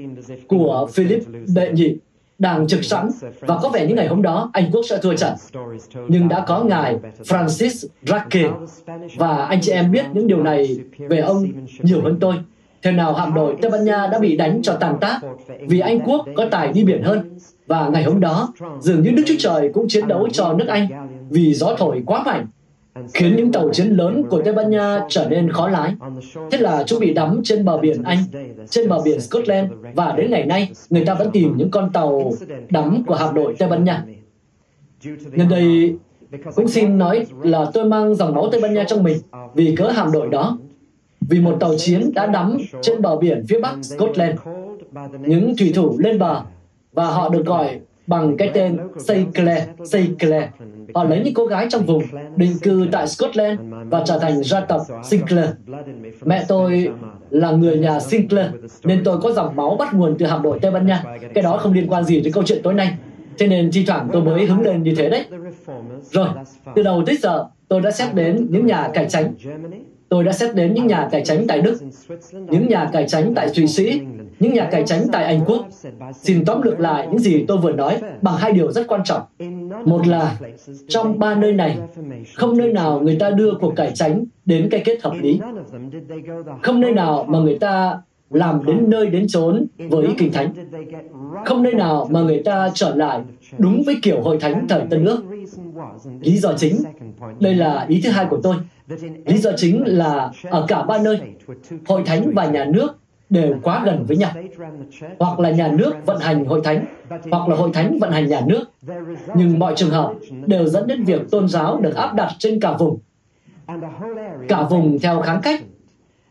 của Philip đệ nhị đang trực sẵn và có vẻ như ngày hôm đó Anh quốc sẽ thua trận. Nhưng đã có ngài Francis Drake và anh chị em biết những điều này về ông nhiều hơn tôi. Thế nào hạm đội Tây Ban Nha đã bị đánh cho tàn tác vì Anh quốc có tài đi biển hơn. Và ngày hôm đó, dường như Đức Chúa Trời cũng chiến đấu cho nước Anh vì gió thổi quá mạnh khiến những tàu chiến lớn của Tây Ban Nha trở nên khó lái. Thế là chúng bị đắm trên bờ biển Anh, trên bờ biển Scotland và đến ngày nay người ta vẫn tìm những con tàu đắm của hạm đội Tây Ban Nha. Nhân đây cũng xin nói là tôi mang dòng máu Tây Ban Nha trong mình vì cớ hạm đội đó. Vì một tàu chiến đã đắm trên bờ biển phía bắc Scotland. Những thủy thủ lên bờ và họ được gọi bằng cái tên Sinclair, Sinclair Họ lấy những cô gái trong vùng định cư tại Scotland và trở thành gia tộc Sinclair. Mẹ tôi là người nhà Sinclair, nên tôi có dòng máu bắt nguồn từ hạm đội Tây Ban Nha. Cái đó không liên quan gì đến câu chuyện tối nay. Thế nên thi thoảng tôi mới hứng lên như thế đấy. Rồi, từ đầu tới giờ, tôi đã xét đến những nhà cải tránh. Tôi đã xét đến những nhà cải tránh tại Đức, những nhà cải tránh tại Thụy Sĩ, những nhà cải tránh tại Anh Quốc. Xin tóm lược lại những gì tôi vừa nói bằng hai điều rất quan trọng. Một là trong ba nơi này, không nơi nào người ta đưa cuộc cải tránh đến cái kết hợp lý. Không nơi nào mà người ta làm đến nơi đến chốn với kinh thánh. Không nơi nào mà người ta trở lại đúng với kiểu hội thánh thời Tân ước. Lý do chính, đây là ý thứ hai của tôi. Lý do chính là ở cả ba nơi, hội thánh và nhà nước đều quá gần với nhau. Hoặc là nhà nước vận hành hội thánh, hoặc là hội thánh vận hành nhà nước. Nhưng mọi trường hợp đều dẫn đến việc tôn giáo được áp đặt trên cả vùng. Cả vùng theo kháng cách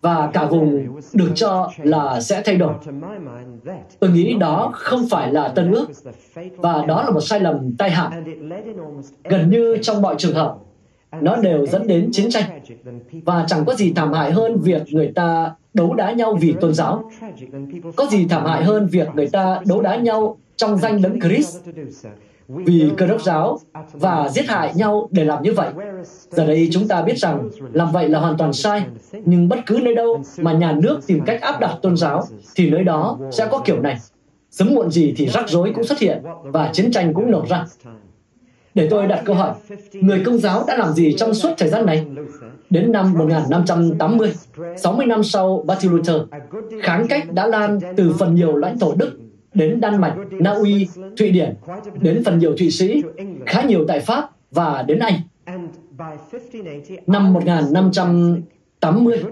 và cả vùng được cho là sẽ thay đổi. Tôi nghĩ đó không phải là tân ước và đó là một sai lầm tai hại. Gần như trong mọi trường hợp, nó đều dẫn đến chiến tranh và chẳng có gì thảm hại hơn việc người ta đấu đá nhau vì tôn giáo. Có gì thảm hại hơn việc người ta đấu đá nhau trong danh đấng Chris vì cơ đốc giáo và giết hại nhau để làm như vậy. Giờ đây chúng ta biết rằng làm vậy là hoàn toàn sai, nhưng bất cứ nơi đâu mà nhà nước tìm cách áp đặt tôn giáo thì nơi đó sẽ có kiểu này. Sớm muộn gì thì rắc rối cũng xuất hiện và chiến tranh cũng nổ ra. Để tôi đặt câu hỏi, người công giáo đã làm gì trong suốt thời gian này? Đến năm 1580, 60 năm sau Martin Luther, kháng cách đã lan từ phần nhiều lãnh thổ Đức đến Đan Mạch, Na Uy, Thụy Điển, đến phần nhiều Thụy Sĩ, khá nhiều tại Pháp và đến Anh. Năm 1500 80,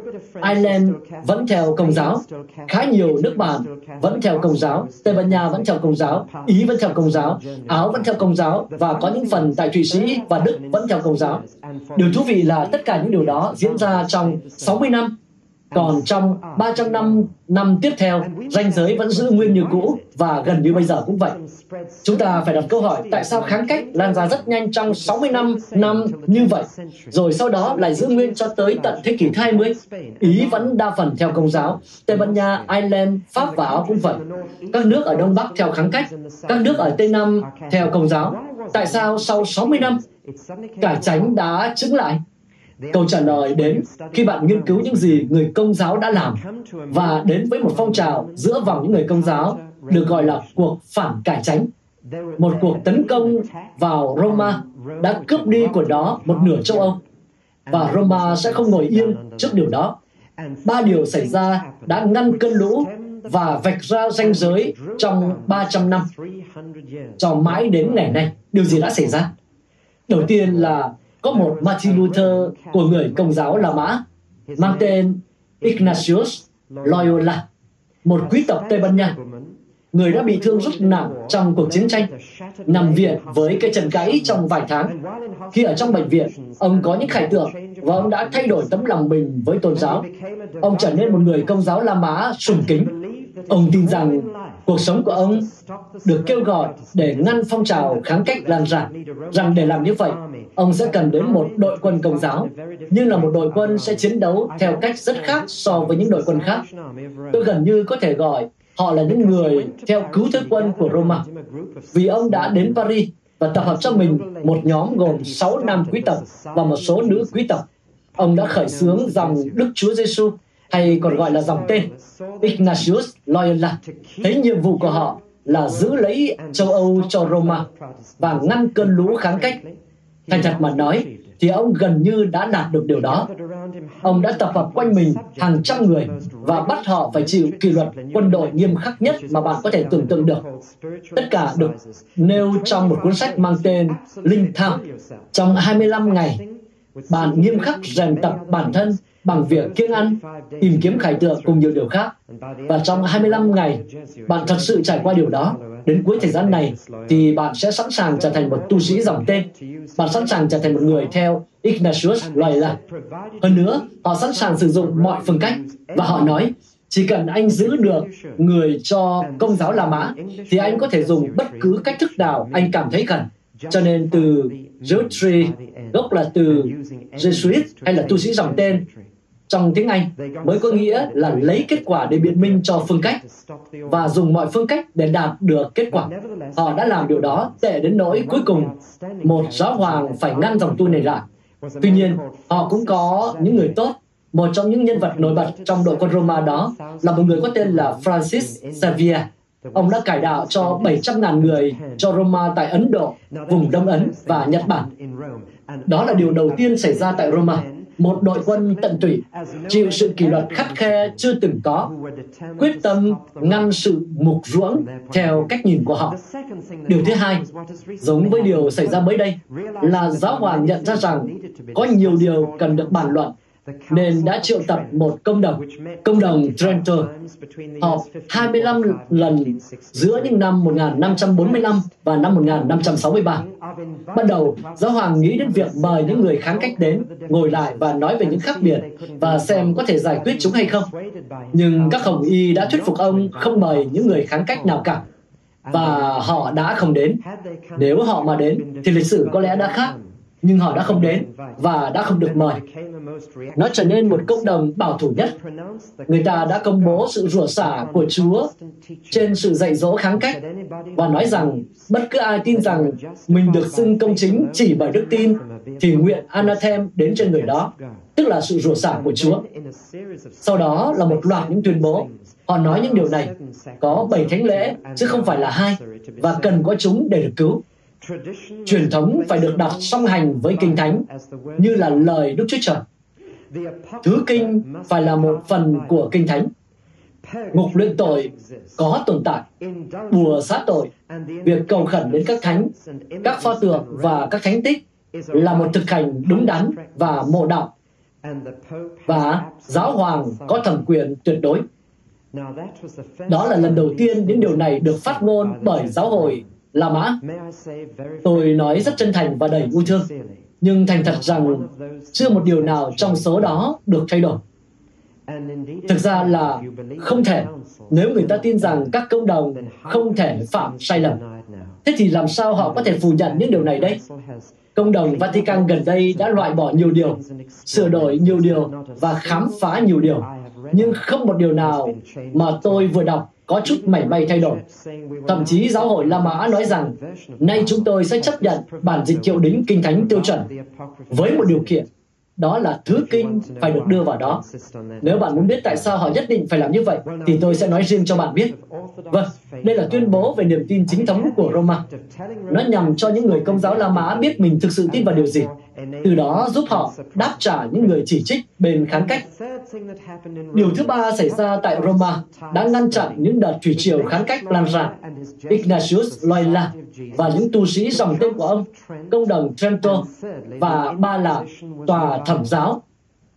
Ireland vẫn theo công giáo, khá nhiều nước bạn vẫn theo công giáo, Tây Ban Nha vẫn theo công giáo, Ý vẫn theo công giáo, Áo vẫn theo công giáo. Và có những phần tại Thụy Sĩ và Đức vẫn theo công giáo. Điều thú vị là tất cả những điều đó diễn ra trong 60 năm còn trong 300 năm năm tiếp theo, ranh giới vẫn giữ nguyên như cũ và gần như bây giờ cũng vậy. Chúng ta phải đặt câu hỏi tại sao kháng cách lan ra rất nhanh trong 60 năm năm như vậy, rồi sau đó lại giữ nguyên cho tới tận thế kỷ 20. Ý vẫn đa phần theo công giáo, Tây Ban Nha, Ireland, Pháp và Áo cũng vậy. Các nước ở Đông Bắc theo kháng cách, các nước ở Tây Nam theo công giáo. Tại sao sau 60 năm, cải tránh đã chứng lại? Câu trả lời đến khi bạn nghiên cứu những gì người công giáo đã làm và đến với một phong trào giữa vòng những người công giáo được gọi là cuộc phản cải tránh. Một cuộc tấn công vào Roma đã cướp đi của đó một nửa châu Âu và Roma sẽ không ngồi yên trước điều đó. Ba điều xảy ra đã ngăn cơn lũ và vạch ra ranh giới trong 300 năm cho mãi đến ngày nay. Điều gì đã xảy ra? Đầu tiên là có một Martin Luther của người công giáo La Mã mang tên Ignatius Loyola, một quý tộc Tây Ban Nha người đã bị thương rất nặng trong cuộc chiến tranh, nằm viện với cây chân gãy trong vài tháng. Khi ở trong bệnh viện, ông có những khải tượng và ông đã thay đổi tấm lòng mình với tôn giáo. Ông trở nên một người công giáo La Mã sùng kính. Ông tin rằng cuộc sống của ông được kêu gọi để ngăn phong trào kháng cách lan tràn, rằng để làm như vậy, ông sẽ cần đến một đội quân công giáo, nhưng là một đội quân sẽ chiến đấu theo cách rất khác so với những đội quân khác. Tôi gần như có thể gọi Họ là những người theo cứu thế quân của Roma. Vì ông đã đến Paris và tập hợp cho mình một nhóm gồm 6 nam quý tộc và một số nữ quý tộc. Ông đã khởi xướng dòng Đức Chúa Giêsu hay còn gọi là dòng tên Ignatius Loyola. Thấy nhiệm vụ của họ là giữ lấy châu Âu cho Roma và ngăn cơn lũ kháng cách. Thành thật mà nói, thì ông gần như đã đạt được điều đó. Ông đã tập hợp quanh mình hàng trăm người và bắt họ phải chịu kỷ luật quân đội nghiêm khắc nhất mà bạn có thể tưởng tượng được. Tất cả được nêu trong một cuốn sách mang tên Linh Thao. Trong 25 ngày, bạn nghiêm khắc rèn tập bản thân bằng việc kiêng ăn, tìm kiếm khải tượng cùng nhiều điều khác. Và trong 25 ngày, bạn thật sự trải qua điều đó. Đến cuối thời gian này, thì bạn sẽ sẵn sàng trở thành một tu sĩ dòng tên. Bạn sẵn sàng trở thành một người theo Ignatius loài Loyola. Hơn nữa, họ sẵn sàng sử dụng mọi phương cách. Và họ nói, chỉ cần anh giữ được người cho công giáo La Mã, thì anh có thể dùng bất cứ cách thức nào anh cảm thấy cần. Cho nên từ Jesuit, gốc là từ Jesuit hay là tu sĩ dòng tên, trong tiếng Anh mới có nghĩa là lấy kết quả để biện minh cho phương cách và dùng mọi phương cách để đạt được kết quả. Họ đã làm điều đó tệ đến nỗi cuối cùng một giáo hoàng phải ngăn dòng tu này lại. Tuy nhiên, họ cũng có những người tốt. Một trong những nhân vật nổi bật trong đội quân Roma đó là một người có tên là Francis Xavier. Ông đã cải đạo cho 700.000 người cho Roma tại Ấn Độ, vùng Đông Ấn và Nhật Bản. Đó là điều đầu tiên xảy ra tại Roma một đội quân tận tụy, chịu sự kỷ luật khắt khe chưa từng có, quyết tâm ngăn sự mục ruỗng theo cách nhìn của họ. Điều thứ hai, giống với điều xảy ra mới đây, là giáo hoàng nhận ra rằng có nhiều điều cần được bàn luận nên đã triệu tập một công đồng, công đồng Trento, họp 25 lần giữa những năm 1545 và năm 1563. Ban đầu, giáo hoàng nghĩ đến việc mời những người kháng cách đến, ngồi lại và nói về những khác biệt và xem có thể giải quyết chúng hay không. Nhưng các hồng y đã thuyết phục ông không mời những người kháng cách nào cả và họ đã không đến. Nếu họ mà đến thì lịch sử có lẽ đã khác nhưng họ đã không đến và đã không được mời. Nó trở nên một cộng đồng bảo thủ nhất. Người ta đã công bố sự rủa xả của Chúa trên sự dạy dỗ kháng cách và nói rằng bất cứ ai tin rằng mình được xưng công chính chỉ bởi đức tin thì nguyện anathem đến trên người đó, tức là sự rủa xả của Chúa. Sau đó là một loạt những tuyên bố. Họ nói những điều này, có bảy thánh lễ chứ không phải là hai, và cần có chúng để được cứu truyền thống phải được đặt song hành với kinh thánh như là lời Đức Chúa Trời. Thứ kinh phải là một phần của kinh thánh. Ngục luyện tội có tồn tại, bùa sát tội, việc cầu khẩn đến các thánh, các pho tượng và các thánh tích là một thực hành đúng đắn và mộ đạo. Và giáo hoàng có thẩm quyền tuyệt đối. Đó là lần đầu tiên những điều này được phát ngôn bởi giáo hội La Mã. Tôi nói rất chân thành và đầy yêu thương, nhưng thành thật rằng chưa một điều nào trong số đó được thay đổi. Thực ra là không thể nếu người ta tin rằng các công đồng không thể phạm sai lầm. Thế thì làm sao họ có thể phủ nhận những điều này đây? Công đồng Vatican gần đây đã loại bỏ nhiều điều, sửa đổi nhiều điều và khám phá nhiều điều. Nhưng không một điều nào mà tôi vừa đọc có chút mảy may thay đổi. Thậm chí giáo hội La Mã nói rằng, nay chúng tôi sẽ chấp nhận bản dịch hiệu đính kinh thánh tiêu chuẩn với một điều kiện. đó là thứ kinh phải được đưa vào đó. Nếu bạn muốn biết tại sao họ nhất định phải làm như vậy, thì tôi sẽ nói riêng cho bạn biết. Vâng, đây là tuyên bố về niềm tin chính thống của Roma. Nó nhằm cho những người công giáo La Mã biết mình thực sự tin vào điều gì, từ đó giúp họ đáp trả những người chỉ trích bên kháng cách. Điều thứ ba xảy ra tại Roma đã ngăn chặn những đợt thủy triều kháng cách lan rộng. Ignatius Loyola và những tu sĩ dòng tên của ông, công đồng Trento và ba là tòa thẩm giáo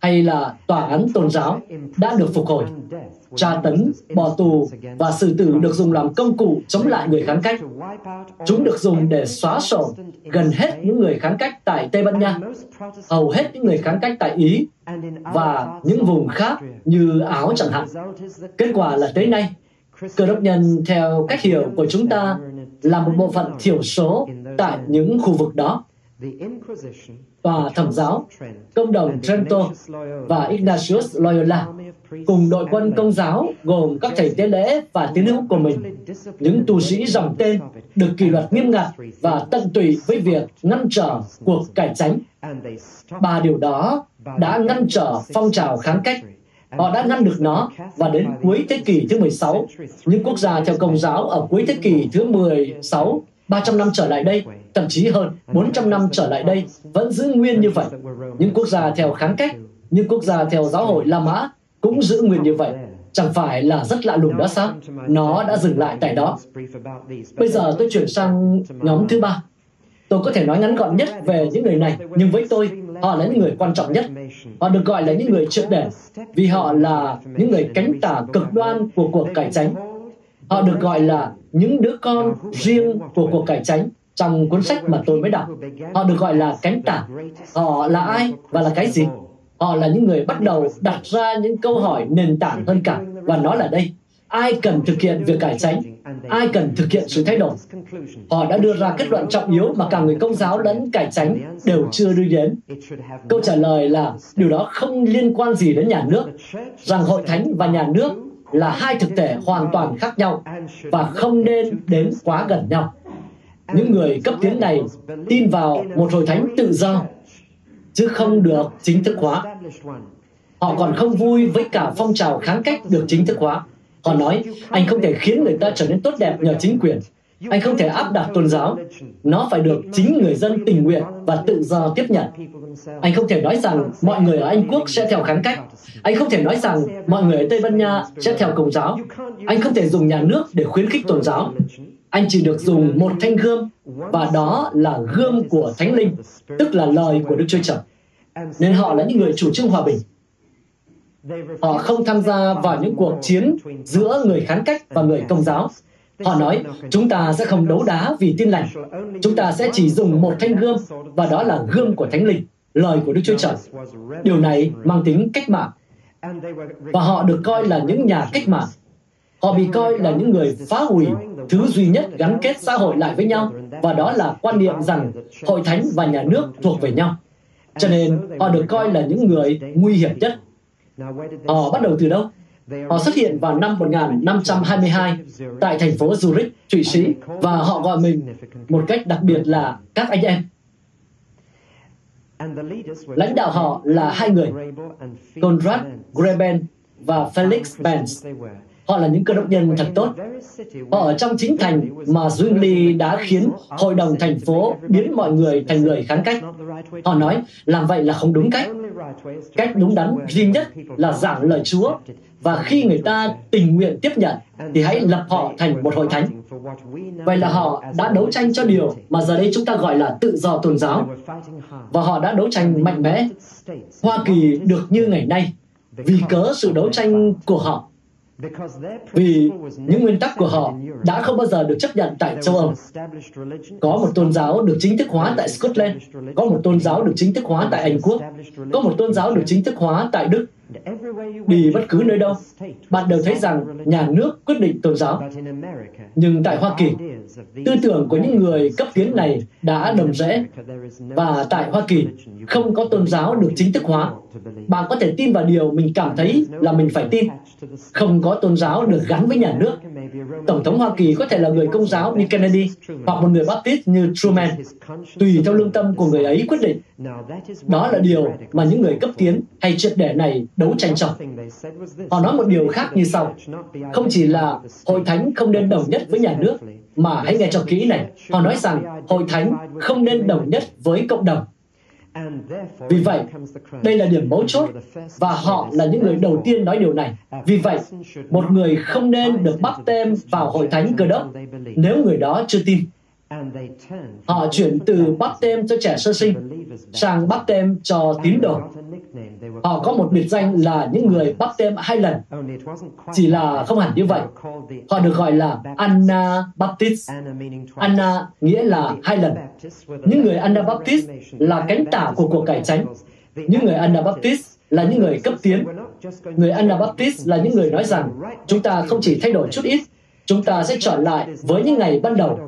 hay là tòa án tôn giáo đã được phục hồi. Tra tấn, bỏ tù và xử tử được dùng làm công cụ chống lại người kháng cách. Chúng được dùng để xóa sổ gần hết những người kháng cách tại Tây Ban Nha, hầu hết những người kháng cách tại Ý và những vùng khác như Áo chẳng hạn. Kết quả là tới nay, cơ đốc nhân theo cách hiểu của chúng ta là một bộ phận thiểu số tại những khu vực đó tòa thẩm giáo, công đồng Trento và Ignatius Loyola cùng đội quân công giáo gồm các thầy tế lễ và tín hữu của mình, những tu sĩ dòng tên được kỷ luật nghiêm ngặt và tận tụy với việc ngăn trở cuộc cải tránh. Ba điều đó đã ngăn trở phong trào kháng cách. Họ đã ngăn được nó và đến cuối thế kỷ thứ 16, những quốc gia theo công giáo ở cuối thế kỷ thứ 16 300 năm trở lại đây, thậm chí hơn 400 năm trở lại đây, vẫn giữ nguyên như vậy. Những quốc gia theo kháng cách, những quốc gia theo giáo hội La Mã cũng giữ nguyên như vậy. Chẳng phải là rất lạ lùng đó sao? Nó đã dừng lại tại đó. Bây giờ tôi chuyển sang nhóm thứ ba. Tôi có thể nói ngắn gọn nhất về những người này, nhưng với tôi, họ là những người quan trọng nhất. Họ được gọi là những người triệt để, vì họ là những người cánh tả cực đoan của cuộc cải tránh Họ được gọi là những đứa con riêng của cuộc cải tránh trong cuốn sách mà tôi mới đọc. Họ được gọi là cánh tả. Họ là ai và là cái gì? Họ là những người bắt đầu đặt ra những câu hỏi nền tảng hơn cả và nó là đây. Ai cần thực hiện việc cải tránh? Ai cần thực hiện sự thay đổi? Họ đã đưa ra kết luận trọng yếu mà cả người công giáo lẫn cải tránh đều chưa đưa đến. Câu trả lời là điều đó không liên quan gì đến nhà nước, rằng hội thánh và nhà nước là hai thực thể hoàn toàn khác nhau và không nên đến quá gần nhau. Những người cấp tiến này tin vào một hội thánh tự do, chứ không được chính thức hóa. Họ còn không vui với cả phong trào kháng cách được chính thức hóa. Họ nói, anh không thể khiến người ta trở nên tốt đẹp nhờ chính quyền. Anh không thể áp đặt tôn giáo. Nó phải được chính người dân tình nguyện và tự do tiếp nhận. Anh không thể nói rằng mọi người ở Anh Quốc sẽ theo kháng cách. Anh không thể nói rằng mọi người ở Tây Ban Nha sẽ theo Công giáo. Anh không thể dùng nhà nước để khuyến khích tôn giáo. Anh chỉ được dùng một thanh gươm và đó là gươm của Thánh Linh, tức là lời của Đức Chúa Trời. Nên họ là những người chủ trương hòa bình. Họ không tham gia vào những cuộc chiến giữa người kháng cách và người công giáo. Họ nói, chúng ta sẽ không đấu đá vì tin lành. Chúng ta sẽ chỉ dùng một thanh gươm, và đó là gươm của Thánh Linh lời của Đức Chúa Trời. Điều này mang tính cách mạng. Và họ được coi là những nhà cách mạng. Họ bị coi là những người phá hủy thứ duy nhất gắn kết xã hội lại với nhau, và đó là quan niệm rằng hội thánh và nhà nước thuộc về nhau. Cho nên họ được coi là những người nguy hiểm nhất. Họ bắt đầu từ đâu? Họ xuất hiện vào năm 1522 tại thành phố Zurich, Thụy Sĩ, và họ gọi mình một cách đặc biệt là các anh em. Lãnh đạo họ là hai người, Konrad Greben và Felix Benz. Họ là những cơ đốc nhân thật tốt. Họ ở trong chính thành mà Zwingli đã khiến hội đồng thành phố biến mọi người thành người kháng cách. Họ nói, làm vậy là không đúng cách. Cách đúng đắn duy nhất là giảng lời Chúa và khi người ta tình nguyện tiếp nhận thì hãy lập họ thành một hội thánh. Vậy là họ đã đấu tranh cho điều mà giờ đây chúng ta gọi là tự do tôn giáo. Và họ đã đấu tranh mạnh mẽ. Hoa Kỳ được như ngày nay vì cớ sự đấu tranh của họ vì những nguyên tắc của họ đã không bao giờ được chấp nhận tại châu Âu. Có một tôn giáo được chính thức hóa tại Scotland, có một tôn giáo được chính thức hóa tại Anh Quốc, có một tôn giáo được chính thức hóa tại Đức. Đi bất cứ nơi đâu, bạn đều thấy rằng nhà nước quyết định tôn giáo. Nhưng tại Hoa Kỳ, tư tưởng của những người cấp tiến này đã đầm rễ và tại Hoa Kỳ, không có tôn giáo được chính thức hóa Bạn có thể tin vào điều mình cảm thấy là mình phải tin. Không có tôn giáo được gắn với nhà nước. Tổng thống Hoa Kỳ có thể là người công giáo như Kennedy hoặc một người Baptist như Truman. Tùy theo lương tâm của người ấy quyết định. Đó là điều mà những người cấp tiến hay triệt để này đấu tranh trong. Họ nói một điều khác như sau. Không chỉ là hội thánh không nên đồng nhất với nhà nước, mà hãy nghe cho kỹ này. Họ nói rằng hội thánh không nên đồng nhất với cộng đồng. Vì vậy, đây là điểm mấu chốt và họ là những người đầu tiên nói điều này. Vì vậy, một người không nên được bắt tem vào hội thánh cơ đốc nếu người đó chưa tin. Họ chuyển từ bắt tem cho trẻ sơ sinh sang bắt tem cho tín đồ. Họ có một biệt danh là những người bắt tem hai lần. Chỉ là không hẳn như vậy. Họ được gọi là Anna Baptist. Anna nghĩa là hai lần. Những người Anna Baptist là cánh tả của cuộc cải tránh. Những người Anna Baptist là những người cấp tiến. Người Anna Baptist là những người nói rằng chúng ta không chỉ thay đổi chút ít chúng ta sẽ trở lại với những ngày ban đầu,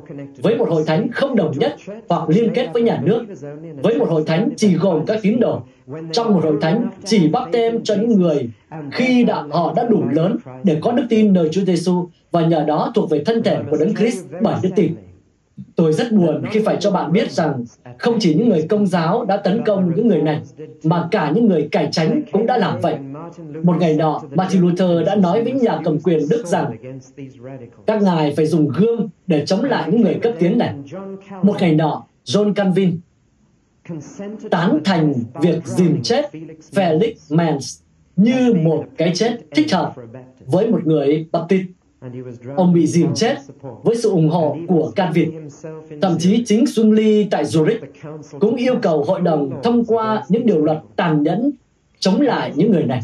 với một hội thánh không đồng nhất hoặc liên kết với nhà nước, với một hội thánh chỉ gồm các tín đồ. Trong một hội thánh chỉ bắt tem cho những người khi đã, họ đã đủ lớn để có đức tin nơi Chúa Giêsu và nhờ đó thuộc về thân thể của Đấng Christ bởi đức tin. Tôi rất buồn khi phải cho bạn biết rằng không chỉ những người công giáo đã tấn công những người này, mà cả những người cải tránh cũng đã làm vậy. Một ngày nọ, Martin Luther đã nói với nhà cầm quyền Đức rằng các ngài phải dùng gươm để chống lại những người cấp tiến này. Một ngày nọ, John Calvin tán thành việc dìm chết Felix Mans như một cái chết thích hợp với một người Baptist. Ông bị dìm chết với sự ủng hộ của Calvin. Thậm chí chính Xuân Ly tại Zurich cũng yêu cầu hội đồng thông qua những điều luật tàn nhẫn chống lại những người này.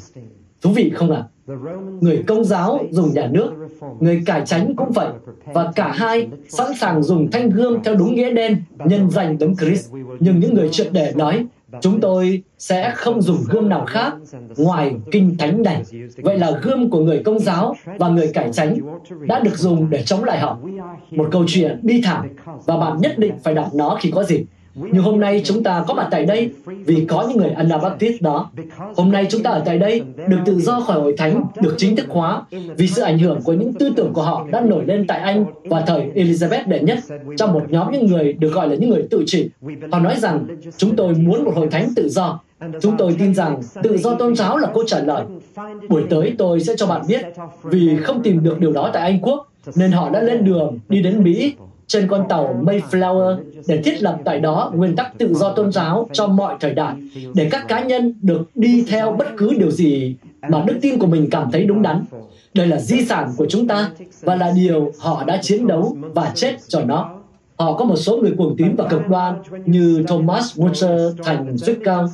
Thú vị không ạ? À? Người công giáo dùng nhà nước, người cải tránh cũng vậy, và cả hai sẵn sàng dùng thanh gươm theo đúng nghĩa đen nhân danh đấng Christ. Nhưng những người triệt để nói chúng tôi sẽ không dùng gươm nào khác ngoài kinh thánh này. Vậy là gươm của người công giáo và người cải tránh đã được dùng để chống lại họ. Một câu chuyện bi thảm và bạn nhất định phải đọc nó khi có dịp. Nhưng hôm nay chúng ta có mặt tại đây vì có những người Anabaptist đó. Hôm nay chúng ta ở tại đây được tự do khỏi hội thánh, được chính thức hóa vì sự ảnh hưởng của những tư tưởng của họ đã nổi lên tại Anh vào thời Elizabeth đệ nhất trong một nhóm những người được gọi là những người tự trị. Họ nói rằng chúng tôi muốn một hội thánh tự do. Chúng tôi tin rằng tự do tôn giáo là câu trả lời. Buổi tới tôi sẽ cho bạn biết vì không tìm được điều đó tại Anh Quốc nên họ đã lên đường đi đến Mỹ trên con tàu Mayflower để thiết lập tại đó nguyên tắc tự do tôn giáo cho mọi thời đại, để các cá nhân được đi theo bất cứ điều gì mà đức tin của mình cảm thấy đúng đắn. Đây là di sản của chúng ta và là điều họ đã chiến đấu và chết cho nó. Họ có một số người cuồng tín và cực đoan như Thomas Wolter thành suýt cao.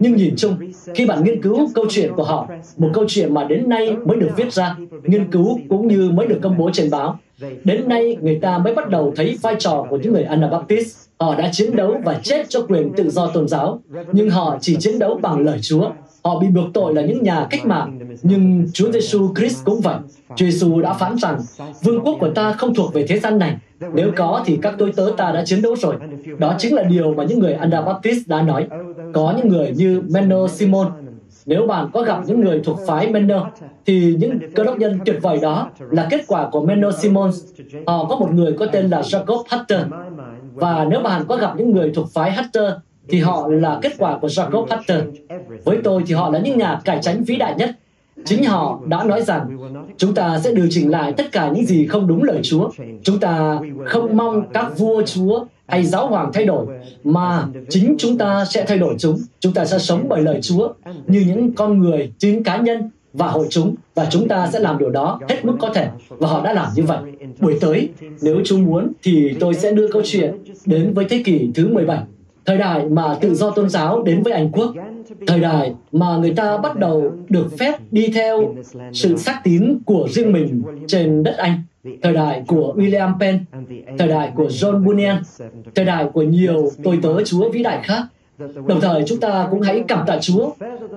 Nhưng nhìn chung, khi bạn nghiên cứu câu chuyện của họ, một câu chuyện mà đến nay mới được viết ra, nghiên cứu cũng như mới được công bố trên báo, Đến nay, người ta mới bắt đầu thấy vai trò của những người Anabaptist. Họ đã chiến đấu và chết cho quyền tự do tôn giáo, nhưng họ chỉ chiến đấu bằng lời Chúa. Họ bị buộc tội là những nhà cách mạng, nhưng Chúa Giêsu Christ cũng vậy. Chúa Giêsu đã phán rằng, vương quốc của ta không thuộc về thế gian này. Nếu có thì các tôi tớ ta đã chiến đấu rồi. Đó chính là điều mà những người Anabaptist đã nói. Có những người như Menno Simon nếu bạn có gặp những người thuộc phái Menno, thì những cơ đốc nhân tuyệt vời đó là kết quả của Menno Simons. Họ có một người có tên là Jacob Hutter. Và nếu bạn có gặp những người thuộc phái Hutter, thì họ là kết quả của Jacob Hutter. Với tôi thì họ là những nhà cải tránh vĩ đại nhất. Chính họ đã nói rằng chúng ta sẽ điều chỉnh lại tất cả những gì không đúng lời Chúa. Chúng ta không mong các vua Chúa hay giáo hoàng thay đổi, mà chính chúng ta sẽ thay đổi chúng. Chúng ta sẽ sống bởi lời Chúa như những con người, chính cá nhân và hội chúng và chúng ta sẽ làm điều đó hết mức có thể và họ đã làm như vậy. Buổi tới, nếu chúng muốn thì tôi sẽ đưa câu chuyện đến với thế kỷ thứ 17 thời đại mà tự do tôn giáo đến với Anh quốc, thời đại mà người ta bắt đầu được phép đi theo sự xác tín của riêng mình trên đất Anh, thời đại của William Penn, thời đại của John Bunyan, thời đại của nhiều tôi tớ Chúa vĩ đại khác. Đồng thời chúng ta cũng hãy cảm tạ Chúa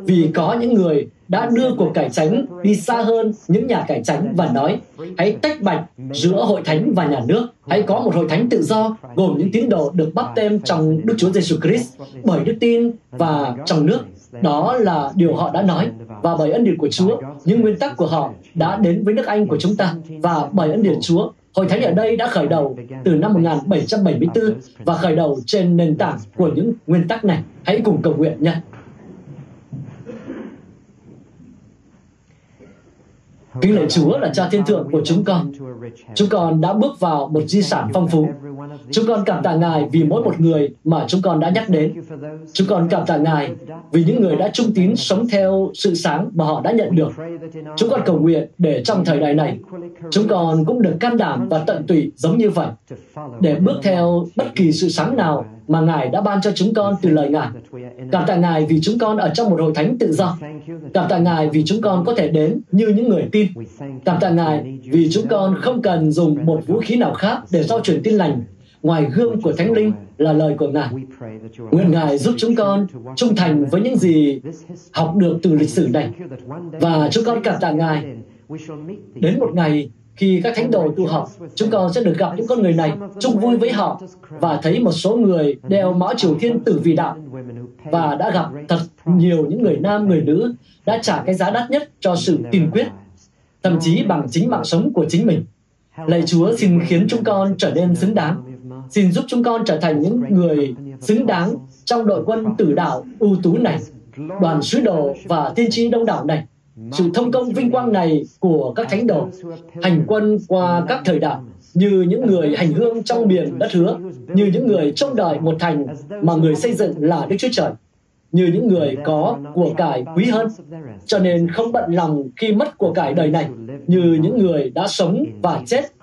vì có những người đã đưa cuộc cải tránh đi xa hơn những nhà cải tránh và nói hãy tách bạch giữa hội thánh và nhà nước hãy có một hội thánh tự do gồm những tín đồ được bắp tem trong Đức Chúa Giêsu Christ bởi đức tin và trong nước Đó là điều họ đã nói. Và bởi ân điển của Chúa, những nguyên tắc của họ đã đến với nước Anh của chúng ta. Và bởi ân điển Chúa, Hội Thánh ở đây đã khởi đầu từ năm 1774 và khởi đầu trên nền tảng của những nguyên tắc này. Hãy cùng cầu nguyện nhé. Kính lạy Chúa là cha thiên thượng của chúng con. Chúng con đã bước vào một di sản phong phú. Chúng con cảm tạ Ngài vì mỗi một người mà chúng con đã nhắc đến. Chúng con cảm tạ Ngài vì những người đã trung tín sống theo sự sáng mà họ đã nhận được. Chúng con cầu nguyện để trong thời đại này, chúng con cũng được can đảm và tận tụy giống như vậy, để bước theo bất kỳ sự sáng nào mà Ngài đã ban cho chúng con từ lời Ngài. Cảm tạ Ngài vì chúng con ở trong một hội thánh tự do. Cảm tạ Ngài vì chúng con có thể đến như những người tin. Cảm tạ Ngài vì chúng con không cần dùng một vũ khí nào khác để giao truyền tin lành ngoài gương của Thánh Linh là lời của Ngài. Nguyện Ngài giúp chúng con trung thành với những gì học được từ lịch sử này. Và chúng con cảm tạ Ngài. Đến một ngày, khi các thánh đồ tu học chúng con sẽ được gặp những con người này, chung vui với họ và thấy một số người đeo mão triều thiên tử vì đạo và đã gặp thật nhiều những người nam, người nữ đã trả cái giá đắt nhất cho sự kiên quyết, thậm chí bằng chính mạng sống của chính mình. Lạy Chúa xin khiến chúng con trở nên xứng đáng. Xin giúp chúng con trở thành những người xứng đáng trong đội quân tử đạo ưu tú này, đoàn sứ đồ và tiên tri đông đảo này. Sự thông công vinh quang này của các thánh đồ hành quân qua các thời đại như những người hành hương trong miền đất hứa như những người trông đợi một thành mà người xây dựng là đức chúa trời như những người có của cải quý hơn. Cho nên không bận lòng khi mất của cải đời này như những người đã sống và chết